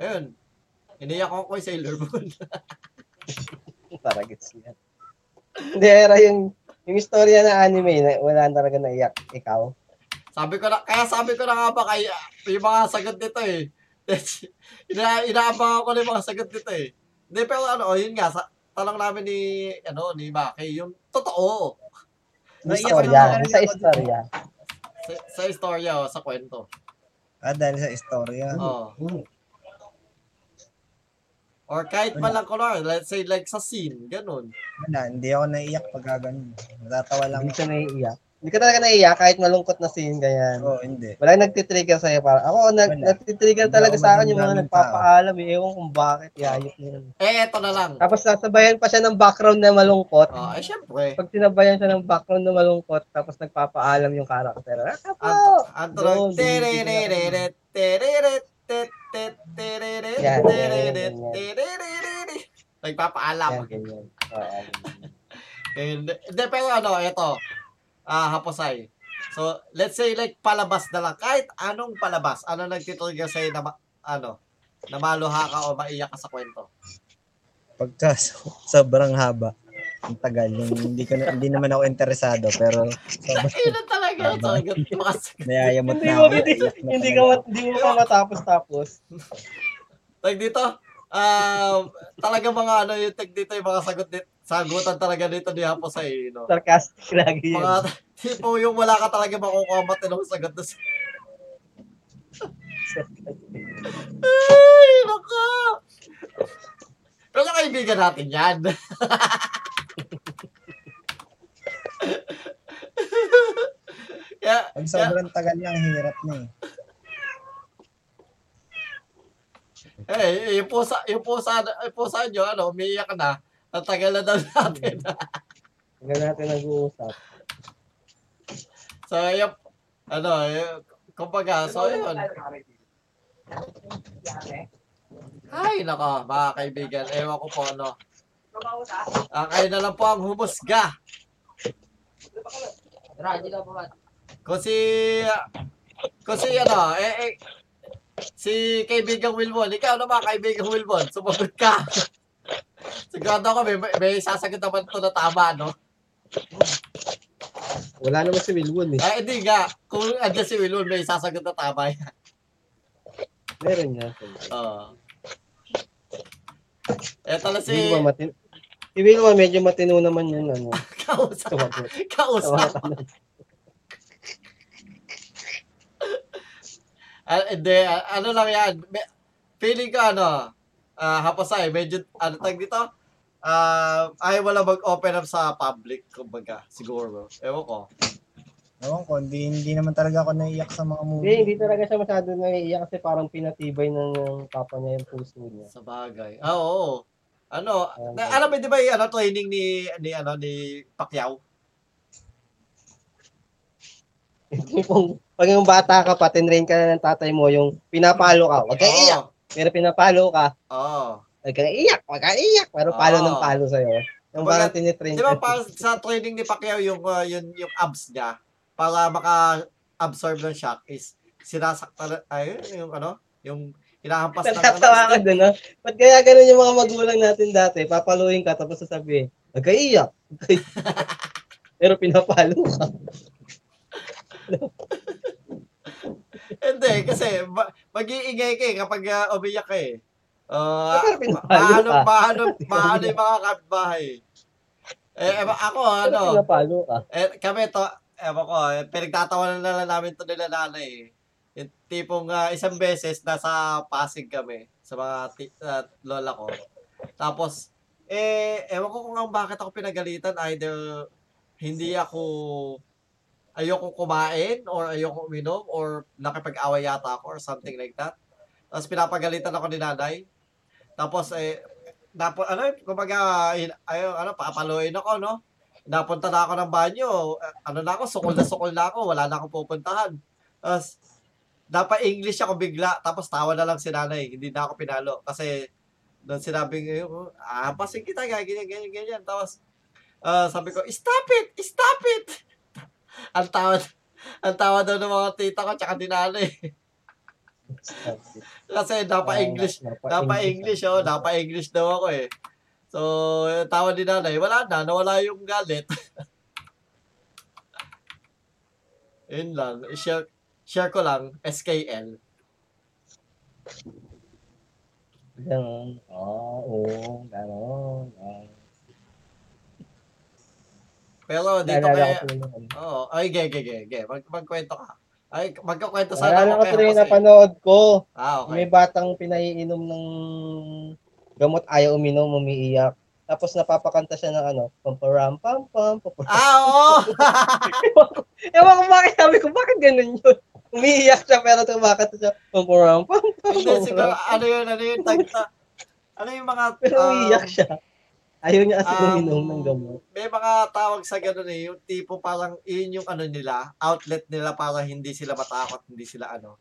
Ayun. Iniyak ko ko yung Sailor Moon. [LAUGHS] Para gets yan. Hindi, era yung, yung istorya na anime, na wala talaga naiyak. Ikaw. Sabi ko na, kaya sabi ko na nga ba kay yung mga sagot nito eh. [LAUGHS] Ina, inaabang ako ng mga sagot nito eh. Hindi, pero ano, oh, yun nga, sa, tanong namin ni, ano, ni Maki, yung totoo. Yung Naiyak istorya. Yung sa istorya. Sa, sa istorya, oh, sa kwento. Ah, dahil sa istorya. Oh. Or kahit man lang kunwari, let's say like sa scene, ganun. Wala, hindi ako naiyak pag ganun. Natatawa lang. Hindi ka naiiyak. Hindi ka talaga naiiyak kahit malungkot na scene, ganyan. Oo, hindi. Wala yung nagtitrigger sa'yo. Para, ako, nag, Wala. nagtitrigger talaga sa akin yung mga nagpapaalam. Eh. Ewan kung bakit. Yayot nila. Eh, eto na lang. Tapos sasabayan pa siya ng background na malungkot. Oh, eh, syempre. Pag sinabayan siya ng background na malungkot, tapos nagpapaalam yung karakter. Ah, Ang, po! Nagpapaalam. Yan, ganyan. Oo. Hindi, pero ano, ito. Ah, haposay. So, let's say like palabas na lang. Kahit anong palabas, ano nagtitrigger sa'yo na ano, na maluha ka o maiyak ka sa kwento? Pagka so- sobrang haba. Ang tagal. Yung hindi, ko na, hindi naman ako interesado. Pero sobrang Talaga. Talaga, makasagot. [LAUGHS] nayayamot Hindi na ako. hindi, hindi ka, mat- hindi mo ka matapos-tapos. Tag dito, um, talaga mga ano yung tag dito, yung mga sagot dito, sagutan talaga dito ni Hapo sa no? Sarcastic lagi yun. Mga [LAUGHS] tipo yung wala ka talaga makukuha matinong sagot na sa... Ay, nako! Pero kaibigan natin yan. [LAUGHS] Kaya, Pag sobrang tagal niya, ang hirap na eh. eh, yung pusa, yung pusa, yung pusa nyo, ano, umiiyak na. Ang tagal na daw natin. Hanggang natin nag-uusap. So, yung, ano, yung, kumbaga, so, yun. Ay, nako, mga kaibigan, ewan ko po, ano. Ah, kayo na lang po ang humusga. Kung si, kung si, ano, eh, eh, si kaibigang Wilbon, ikaw naman, kaibigang Wilbon, sumagot ka. [LAUGHS] Sigurado ako, may, may sasagot naman ito na tama, no? Wala naman si Wilwon eh. Ay, hindi nga. Kung andyan si Wilbon, may sasagot na tama yan. Meron niya. Oo. Eto na si Wilwon, matin si Wilwon medyo matino naman yun. Ano, [LAUGHS] kausap. Kausap. Ah, hindi, ah, ano lang yan. Me- feeling ko ano, ah hapasay, medyo, ano tag dito? Ah, ay wala mag-open up sa public, kumbaga, siguro. Ewan ko. Ewan ko, hindi, hindi naman talaga ako naiyak sa mga Hindi, movie. hindi talaga siya masyado naiiyak kasi parang pinatibay ng ng papa niya yung puso niya. Sa bagay. Ah, oo. Ano, Okay. na, alam mo, di ba yung ano, training ni, ni, ano, ni Pacquiao? Yung pag yung bata ka pa, tinrain ka na ng tatay mo, yung pinapalo ka, wag kang iyak. Pero pinapalo ka, Oo. wag kang iyak, wag kang iyak. Pero palo Oo. ng palo sa'yo. Yung Kumbaga, parang tinitrain Di ba ka. parang sa training ni Pacquiao yung uh, yun yung abs niya para maka-absorb ng shock is sinasaktan ay yung ano yung hinahampas ng Natatawa ka dun, no? Ba't kaya ganun yung mga magulang natin dati? Papaluin ka, tapos sasabihin, wag kang iyak. wag [LAUGHS] kang iyak." Pero pinapalo ka. [LAUGHS] Hindi kasi ma- mag-iingay ka eh kapag uh, umiyak ka eh. Uh, ka. maano, [LAUGHS] maano yung mga kapitbahay. Eh, eh, ako, ano, eh, kami to, ewan ko, eh, pinagtatawanan na lang namin to nila nanay eh. Yung tipong ah, isang beses nasa Pasig kami sa mga ti- ah, lola ko. Tapos, eh, ewan ko kung ang bakit ako pinagalitan. Either hindi ako ayoko kumain or ayoko uminom or nakipag-away yata ako or something like that. Tapos pinapagalitan ako ni nanay. Tapos eh napo ano kumbaga ayo ano papaluin ako no. Napunta na ako ng banyo. Ano na ako, sukol na sukol na ako, wala na akong pupuntahan. Tapos napa English ako bigla tapos tawa na lang si nanay, hindi na ako pinalo kasi doon sinabing ah pasin kita ganyan ganyan ganyan tapos ah, sabi ko stop it stop it ang tawa ang tawa daw ng mga tita ko tsaka din nanay kasi napa English napa English oh napa English daw ako eh so yung tawa ni nanay wala na nawala yung galit [LAUGHS] yun lang share share ko lang SKL Ganon. Oo, oo, ganon. Pero dito ko tuloy nun. Oo. Ay, ge, ge, ge, ge. Mag, magkwento ka. Ay, magkakwento sana Naalala ko kay tuloy yung napanood ko. Ah, May okay. batang pinaiinom ng gamot ayaw uminom, umiiyak. Tapos napapakanta siya ng ano, pamparam, pam, pam, pamparam. Ah, oo! [LAUGHS] Ewan ko bakit sabi ko, bakit ganun yun? Umiiyak siya pero tumakanta siya, pamparam, pam, pam, Hindi, siguro, ano yun, ano yun, tagta. Ano yung mga, Pero um, umiiyak siya. Ayaw niya kasi um, uminom ng gamot. may mga tawag sa ganun eh, yung tipo parang, yun yung ano nila, outlet nila para hindi sila matakot, hindi sila ano.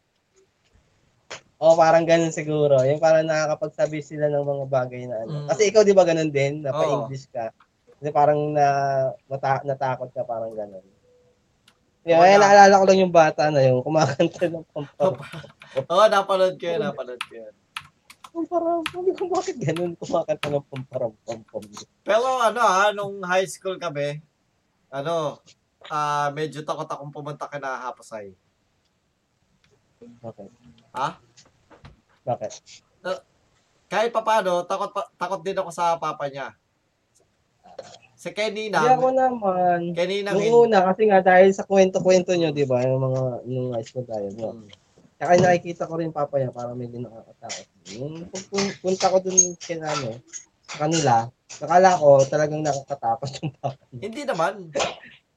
O parang ganun siguro. Yung parang nakakapagsabi sila ng mga bagay na ano. Mm. Kasi ikaw di ba ganun din? Napa-English ka. Kasi parang na, mata, natakot ka parang ganun. Kaya Wala. naalala ko lang yung bata na yung kumakanta ng pamparam. [LAUGHS] Oo, napanood ko yun, napanood ko yun. Pamparam. Sabi [LAUGHS] ko, bakit ganun kumakanta ng pamparam pampam? Pero ano ha, nung high school kami, ano, ah medyo takot akong pumunta ka na Hapasay. Bakit? Ha? Bakit? Kahit pa paano, takot, pa, takot din ako sa papa niya. Si Kenny Hindi ako na, naman. Kenny na, Nung una, kasi nga dahil sa kwento-kwento nyo, di ba, yung mga, nung high school tayo, no? Kaya nakikita ko rin papa niya, parang medyo nakakatakot. Yung pag- pun- punta ko dun kina, ano, sa kanila, nakala ko talagang nakakatakot yung papa niya. hindi naman. [LAUGHS]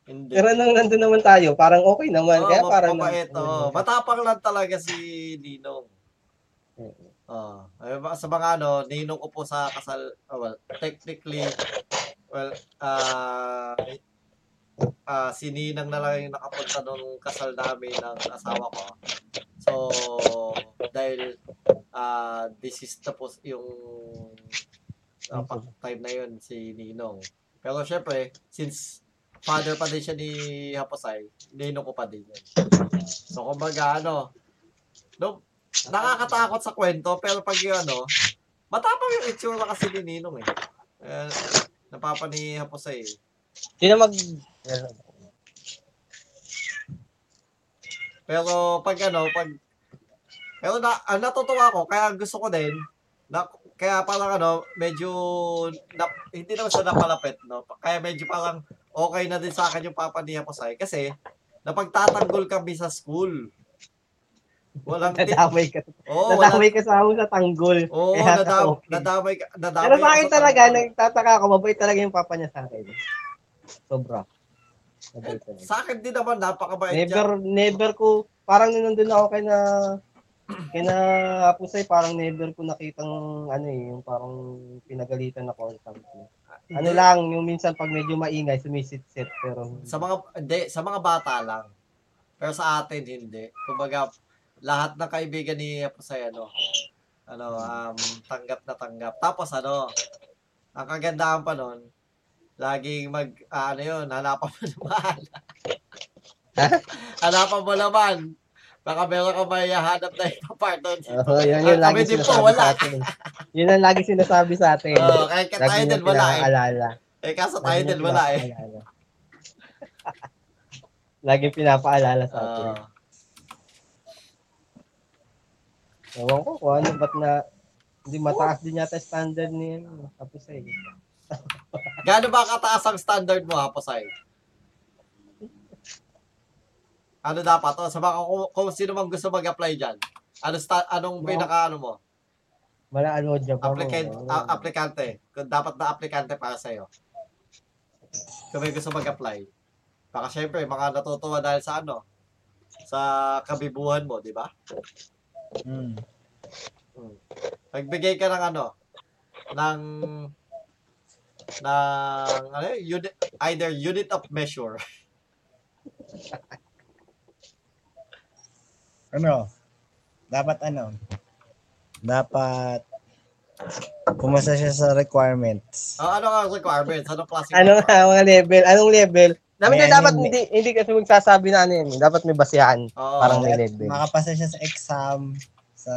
Hindi. Pero nung nandun naman tayo, parang okay naman. Oo, Kaya parang... mabait, oo. Matapang lang talaga si Ninong. Oo. Oh, sa mga ano, ninong ko po sa kasal, oh, well, technically, well, ah, ah, si Ninang na lang yung nakapunta nung kasal namin ng asawa ko. So, dahil ah, this is tapos yung ah, pa- time na yun si Ninong. Pero syempre, since father pa din siya ni Haposay, ninong ko pa din yun. So, kumbaga, ano, no, nakakatakot sa kwento, pero pag yung ano, matapang yung itsura kasi ni Ninong eh. Eh, napapani Haposay eh. Sino mag... Pero pag ano, pag pero na, ah, natutuwa ako kaya gusto ko din na kaya parang ano, medyo na, hindi naman siya napalapit, no. Kaya medyo parang okay na din sa akin yung papa ni Haposay kasi napagtatanggol kami sa school. Walang ti- [LAUGHS] Nadamay ka. Wala. nadamay ka sa ako sa tanggol. Oo, Kaya nadam, okay. nadamay, ka- nadamay. Pero sa akin talaga, tanggol. nagtataka ako, mabait talaga yung papa niya sa akin. Sobra. Sa akin din naman, napakabait. Never, never ko, parang nung nandun ako kay na, kay na Pusay, parang never ko nakitang, ano eh, yung parang pinagalitan ako or something. Ano lang, yung minsan pag medyo maingay, sumisit-sit, pero, Sa mga, hindi, sa mga bata lang. Pero sa atin, hindi. Kumbaga, lahat ng kaibigan ni Pusay, ano, ano, um, tanggap na tanggap. Tapos, ano, ang kagandahan pa nun, laging mag, ah, ano yun, hanapan mo [LAUGHS] naman. hanapan mo naman. Baka meron ka may hanap na ipapartner dito. oh, yun, yun Ah, lagi po, sinasabi wala. sa atin. Yun ang lagi sinasabi sa atin. Oo, kaya kaya tayo Lagi din niyang wala eh. pinaalala. Eh, kaso tayo din wala eh. [LAUGHS] Lagi pinapaalala sa atin. Oo. Ewan ko kung ano, ba't na, hindi mataas din yata standard ni ano, tapos eh. Gaano ba kataas ang standard mo, Haposay? Ano dapat? O, sa mga, kung, kung sino man gusto mag-apply dyan, ano sta, anong No. pinaka ano mo? Wala ano dyan pa mo. Applicant, a- aplikante. Kung dapat na aplikante para sa'yo. Kung may gusto mag-apply. Baka syempre, mga natutuwa dahil sa ano, sa kabibuhan mo, di ba? Mm. Magbigay ka ng ano, ng ng ano, unit, either unit of measure. [LAUGHS] Ano? Dapat ano? Dapat pumasa siya sa requirements. Ah, ano ang requirements? Anong klase? Ano nga, mga level? Anong level? Dapat May dapat ano, hindi, hindi kasi magsasabi na ano yun. Dapat may basihan. Oo. Parang may level. Makapasa siya sa exam sa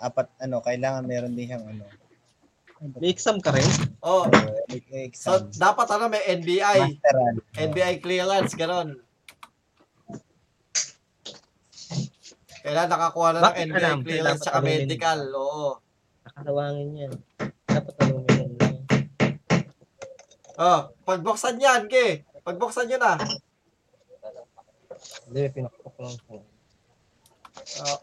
apat ano, kailangan meron din siyang ano. May exam ka rin? Oh, uh, so exam. dapat ano may NBI. NBI clearance ganon. Kailangan nakakuha na ng Bakit NBI alam? clearance yun. medical. Oo. Nakakawangin yan. Dapat ano yun. Oh, pagbuksan yan, ke. Pagbuksan nyo na. Hindi, pinakpok lang. Oh.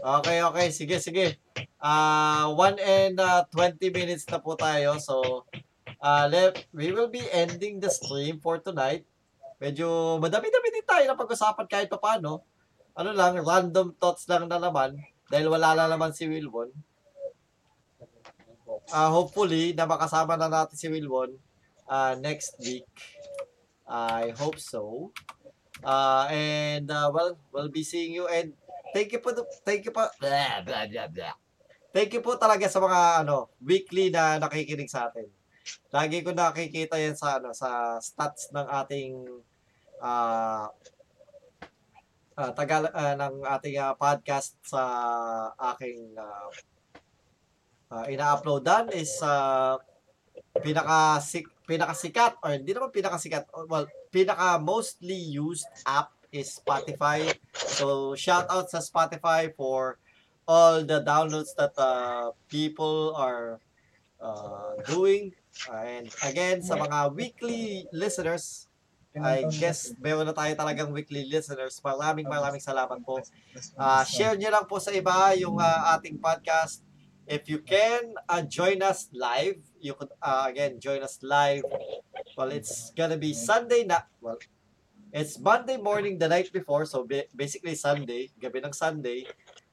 Okay, okay. Sige, sige. Ah, 1 and ah, 20 minutes na po tayo. So, ah, let, we will be ending the stream for tonight. Medyo madami-dami din tayo na pag-usapan kahit pa paano. Ano lang, random thoughts lang na naman. Dahil wala na naman si Wilwon. Ah, hopefully, na makasama na natin si Wilwon ah, next week. I hope so. Uh, and uh, well, we'll be seeing you and thank you po thank you po blah, blah, blah, blah. Thank you po talaga sa mga ano weekly na nakikinig sa atin. Lagi ko nakikita yan sa ano sa stats ng ating ah ah, tagal ah, ng ating ah, podcast sa aking ah, ah, ina-uploadan is ah, pinaka pinakasikat or hindi naman pinakasikat well pinaka mostly used app is Spotify so shout out sa Spotify for all the downloads that uh, people are uh, doing and again sa mga weekly listeners I guess meron na tayo talagang weekly listeners. Maraming maraming salamat po. Ah, share niyo lang po sa iba yung ah, ating podcast. If you can uh, join us live, you could uh, again join us live. Well, it's gonna be Sunday na. Well, it's Monday morning the night before, so ba- basically Sunday, gabi ng Sunday,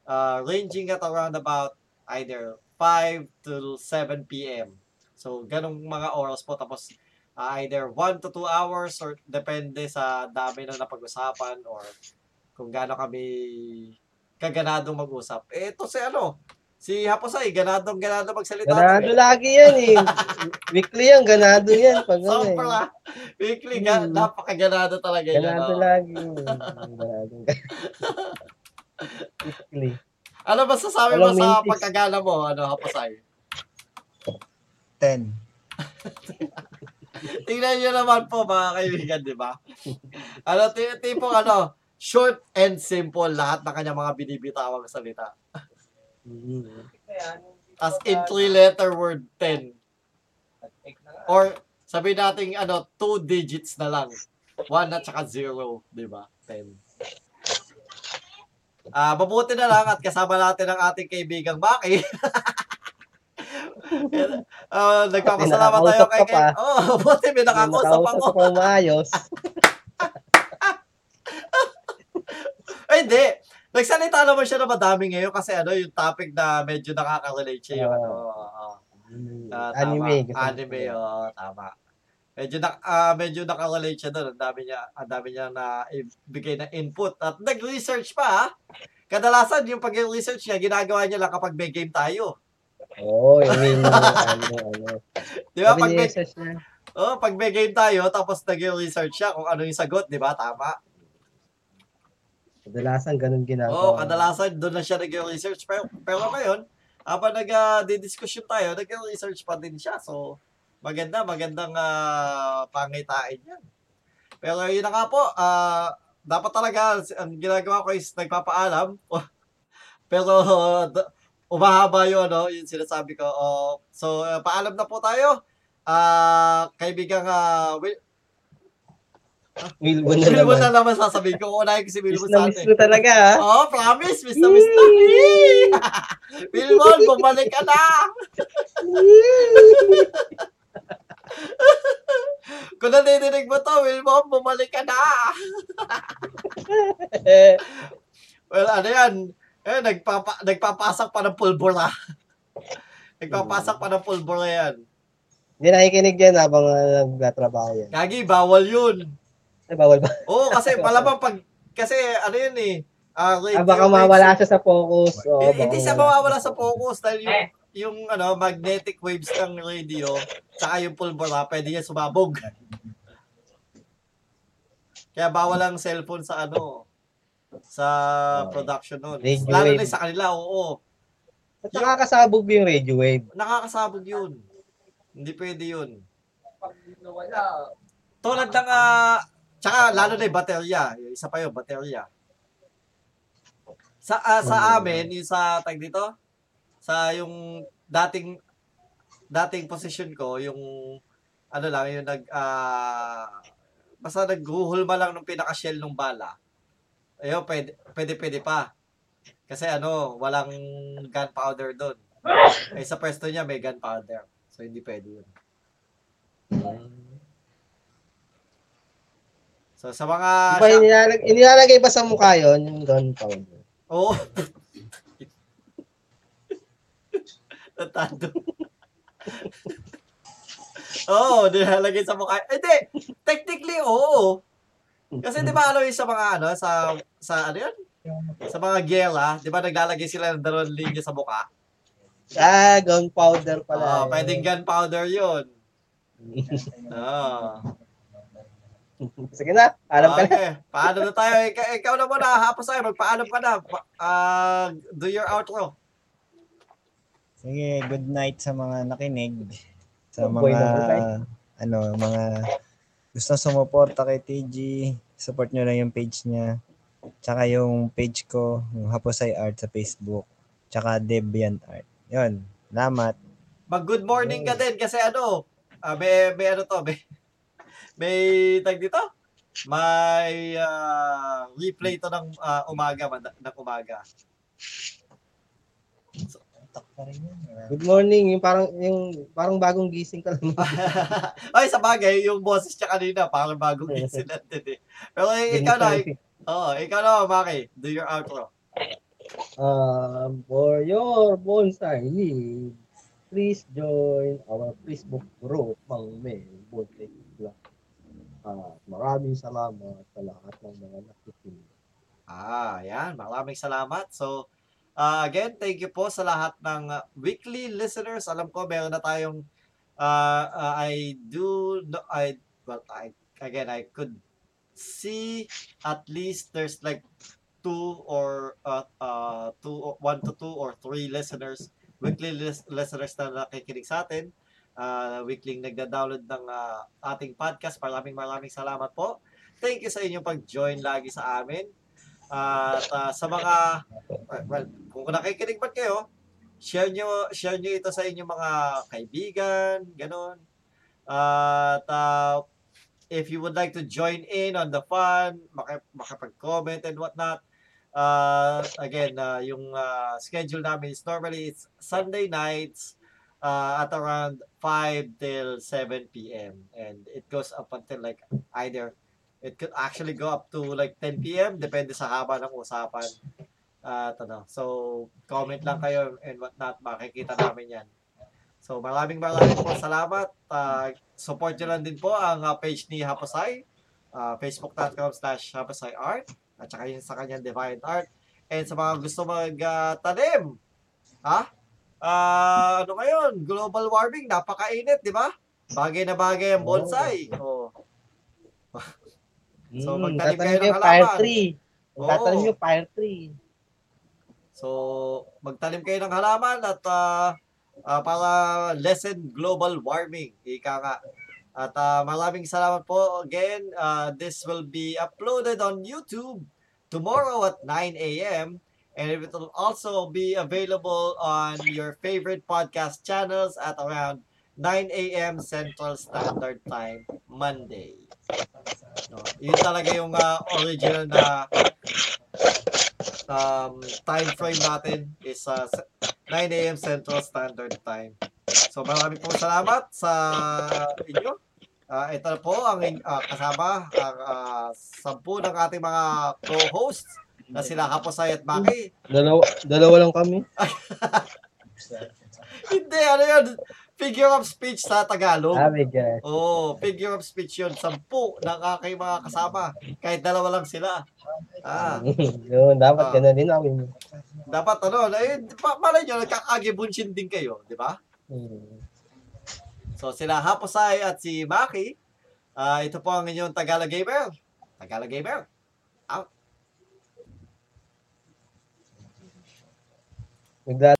uh, ranging at around about either 5 to 7 p.m. So, ganong mga oras po. Tapos, uh, either 1 to 2 hours or depende sa dami na napag-usapan or kung gaano kami kaganadong mag-usap. Eh, ito si ano, si Haposay, ganadong ganado magsalita. Ganado lagi yan eh. [LAUGHS] Weekly yan, ganado yan. Pag ano eh. Sobra. Weekly, ga, Hmm. napakaganado talaga yan. Ganado oh. lagi. [LAUGHS] Ganado. Weekly. Ano ba sasabi mo sa mintis. pagkagana mo, ano, Haposay? 10. [LAUGHS] Tingnan nyo naman po, mga kaibigan, di ba? Ano, t- tipong ano, short and simple lahat ng kanyang mga binibitawang salita. Mm. As in three-letter word, 10. Or, sabi natin, ano, two digits na lang. One at saka zero, di ba? 10. Ah, mabuti na lang at kasama natin ang ating kaibigang Baki. [LAUGHS] Ah, nagpapasalamat tayo kay kay Oh, buti may nakakausap ako. Nakausap ako maayos. [LAUGHS] Ay, hindi. Nagsalita naman siya na madami ngayon kasi ano, yung topic na medyo nakaka-relate siya yung ano. oo. Ah, tama. anime. Anime, oo, tama. Medyo na, ah, medyo nakarelate siya doon. Ang dami niya, ang dami niya na ibigay na input at nag-research pa. ha? Kadalasan yung pag-research niya, ginagawa niya lang kapag may game tayo. Oo, I mean, [LAUGHS] ano, ano. Di ba? Pag may, oh, pag may game tayo, tapos nag-research siya kung ano yung sagot, di ba? Tama. kadalasan ganun Oo, ginagawa. kadalasan doon na siya nag-research. Pero, pero ngayon, habang nag-discussion tayo, nag-research pa din siya. So, maganda, magandang uh, pangitain yan. Pero yun na nga po, ah, dapat talaga, ang ginagawa ko is nagpapaalam. [LAUGHS] pero, d- umahaba yun, ano, yung sinasabi ko. Oh, so, uh, paalam na po tayo. Ah, kaibigang uh, Will, Wilbon na Wilbon naman. na naman sasabihin ko. Unahin ko si Miss Wilbon sa miss atin. ko talaga. Oh, promise, miss na miss na. [LAUGHS] Wilmon, bumalik ka na. [LAUGHS] Kung nadidinig mo to, Wilmon, bumalik ka na. [LAUGHS] Well, ano yan? Eh, nagpapa, nagpapasak pa ng pulbura. nagpapasak pa ng pulbura yan. Hindi nakikinig yan habang uh, nagtatrabaho yan. Kagi, bawal yun. Ay, bawal ba? Oo, kasi [LAUGHS] malamang pag, kasi ano yun eh, ah, radio Ah, baka mawala siya sa focus. Oo, Eh, baka hindi siya mawawala sa focus dahil yung, yung ano, magnetic waves ng radio tsaka yung pulbura, pwede niya sumabog. Kaya bawal ang cellphone sa ano, sa production nun. Radio Lalo wave. na sa kanila, oo. At nakakasabog yung radio wave. Nakakasabog yun. Hindi pwede yun. Tulad ng, ah, tsaka lalo na yung baterya. Isa pa yun, baterya. Sa, ah, sa amin, yung sa, tag dito, sa yung dating, dating position ko, yung, ano lang, yung nag, ah, basta naghuhulma lang ng pinaka-shell ng bala. Ayun, pwede, pwede, pwede pa. Kasi ano, walang gunpowder doon. Eh, sa pwesto niya may gunpowder. So, hindi pwede yun. So, sa mga... Ba inilalag, inilalagay ba sa mukha yun, yung gunpowder? Oo. [LAUGHS] Natado. [LAUGHS] Oo, oh, nilalagay sa mukha. Eh, Hindi, technically, oo. Kasi di ba ano yung sa mga ano, sa, sa ano yun? Sa mga gela, di ba naglalagay sila ng dalawang linya sa mukha? Ah, gunpowder pala. Oo, pwedeng gunpowder yun. Ah. Sige na, alam ka na. okay. Paano na tayo? Ikaw, ikaw na muna. Hapos tayo. Magpaalam ka na. Pa- ah, do your outro. Sige, good night sa mga nakinig. Sa Oh, mga, ano, mga gusto sumuporta kay TG, support nyo lang yung page niya. Tsaka yung page ko, yung Haposay Art sa Facebook. Tsaka Debian Art. Yun, salamat. Mag good morning ka din kasi ano, ah, may, may ano to, [LAUGHS] may, may tag dito? May ah, replay to ng ah, umaga, ng umaga. Good morning, yung parang yung parang bagong gising ka lang. [LAUGHS] Ay, sa bagay, yung boses niya kanina, parang bagong incident din eh. Pero eh, ikaw na, oo, ikaw na, Maki, do your outro. Um, for your bonsai needs, please join our Facebook group, Mang Mel Bonsai Club. Ah, maraming salamat sa lahat ng mga nakikinig. Ah, yan. Maraming salamat. So, uh, again, thank you po sa lahat ng uh, weekly listeners. Alam ko, meron na tayong, uh, uh, I do, no, I, well, I, again, I could see at least there's like two or, uh, uh, two, one to two or three listeners, weekly lis- listeners na nakikinig sa atin. Uh, weekly nagda-download ng uh, ating podcast. Maraming maraming salamat po. Thank you sa inyong pag-join lagi sa amin. At ah, sa mga well, kung nakikinig man kayo, share nyo, share nyo ito sa inyong mga kaibigan, ganun. At ah, if you would like to join in on the fun, maki, makapag-comment and whatnot, uh, again, ah, yung ah, schedule namin is normally it's Sunday nights uh, at around 5 till 7 p.m. And it goes up until like either It could actually go up to like 10 p.m. Depende sa haba ng usapan. At ano, so comment lang kayo and whatnot, makikita namin yan. So maraming maraming po salamat. Uh, support nyo lang din po ang uh, page ni Haposay. Uh, Facebook.com slash Haposay Art. At saka yun sa kanyang Divine Art. And sa mga gusto mag-tanim, ha? Ah, ano ngayon? Global warming, napakainit, di ba? Bagay na bagay ang bonsai. Oh. [LAUGHS] So, Mm, magtanim kayo ng yung fire halaman. tree. Oo. Tatanim yung fire tree. So, magtanim kayo ng halaman at ah, ah, para lessen global warming. Ika nga. At ah, maraming salamat po again. Ah, this will be uploaded on YouTube tomorrow at 9 a.m. And it will also be available on your favorite podcast channels at around 9 a.m. Central Standard Time, Monday. No, yun talaga yung ah, original na um, time frame natin is uh, 9 a.m. Central Standard Time. So maraming po salamat sa inyo. Ah, ito po ang ah, kasama ang ah, sampu ng ating mga co-hosts na sila Kaposay at Maki. Dalawa, dalawa lang kami. [LAUGHS] Hindi, ano yun? Figure of speech sa Tagalog. Dyan. Oo, oh, figure of speech yun. Sampu ng aking mga kasama. Kahit dalawa lang sila. Ah, [LAUGHS] Yun, dapat Ah. ganun din ako. dapat ano, eh, pa, malay nyo, nagkakagibunshin din kayo, di ba? Hmm. So sila Haposay at si Maki. Ah, ito po ang inyong Tagalog Gamer. Tagalog Gamer. Nagda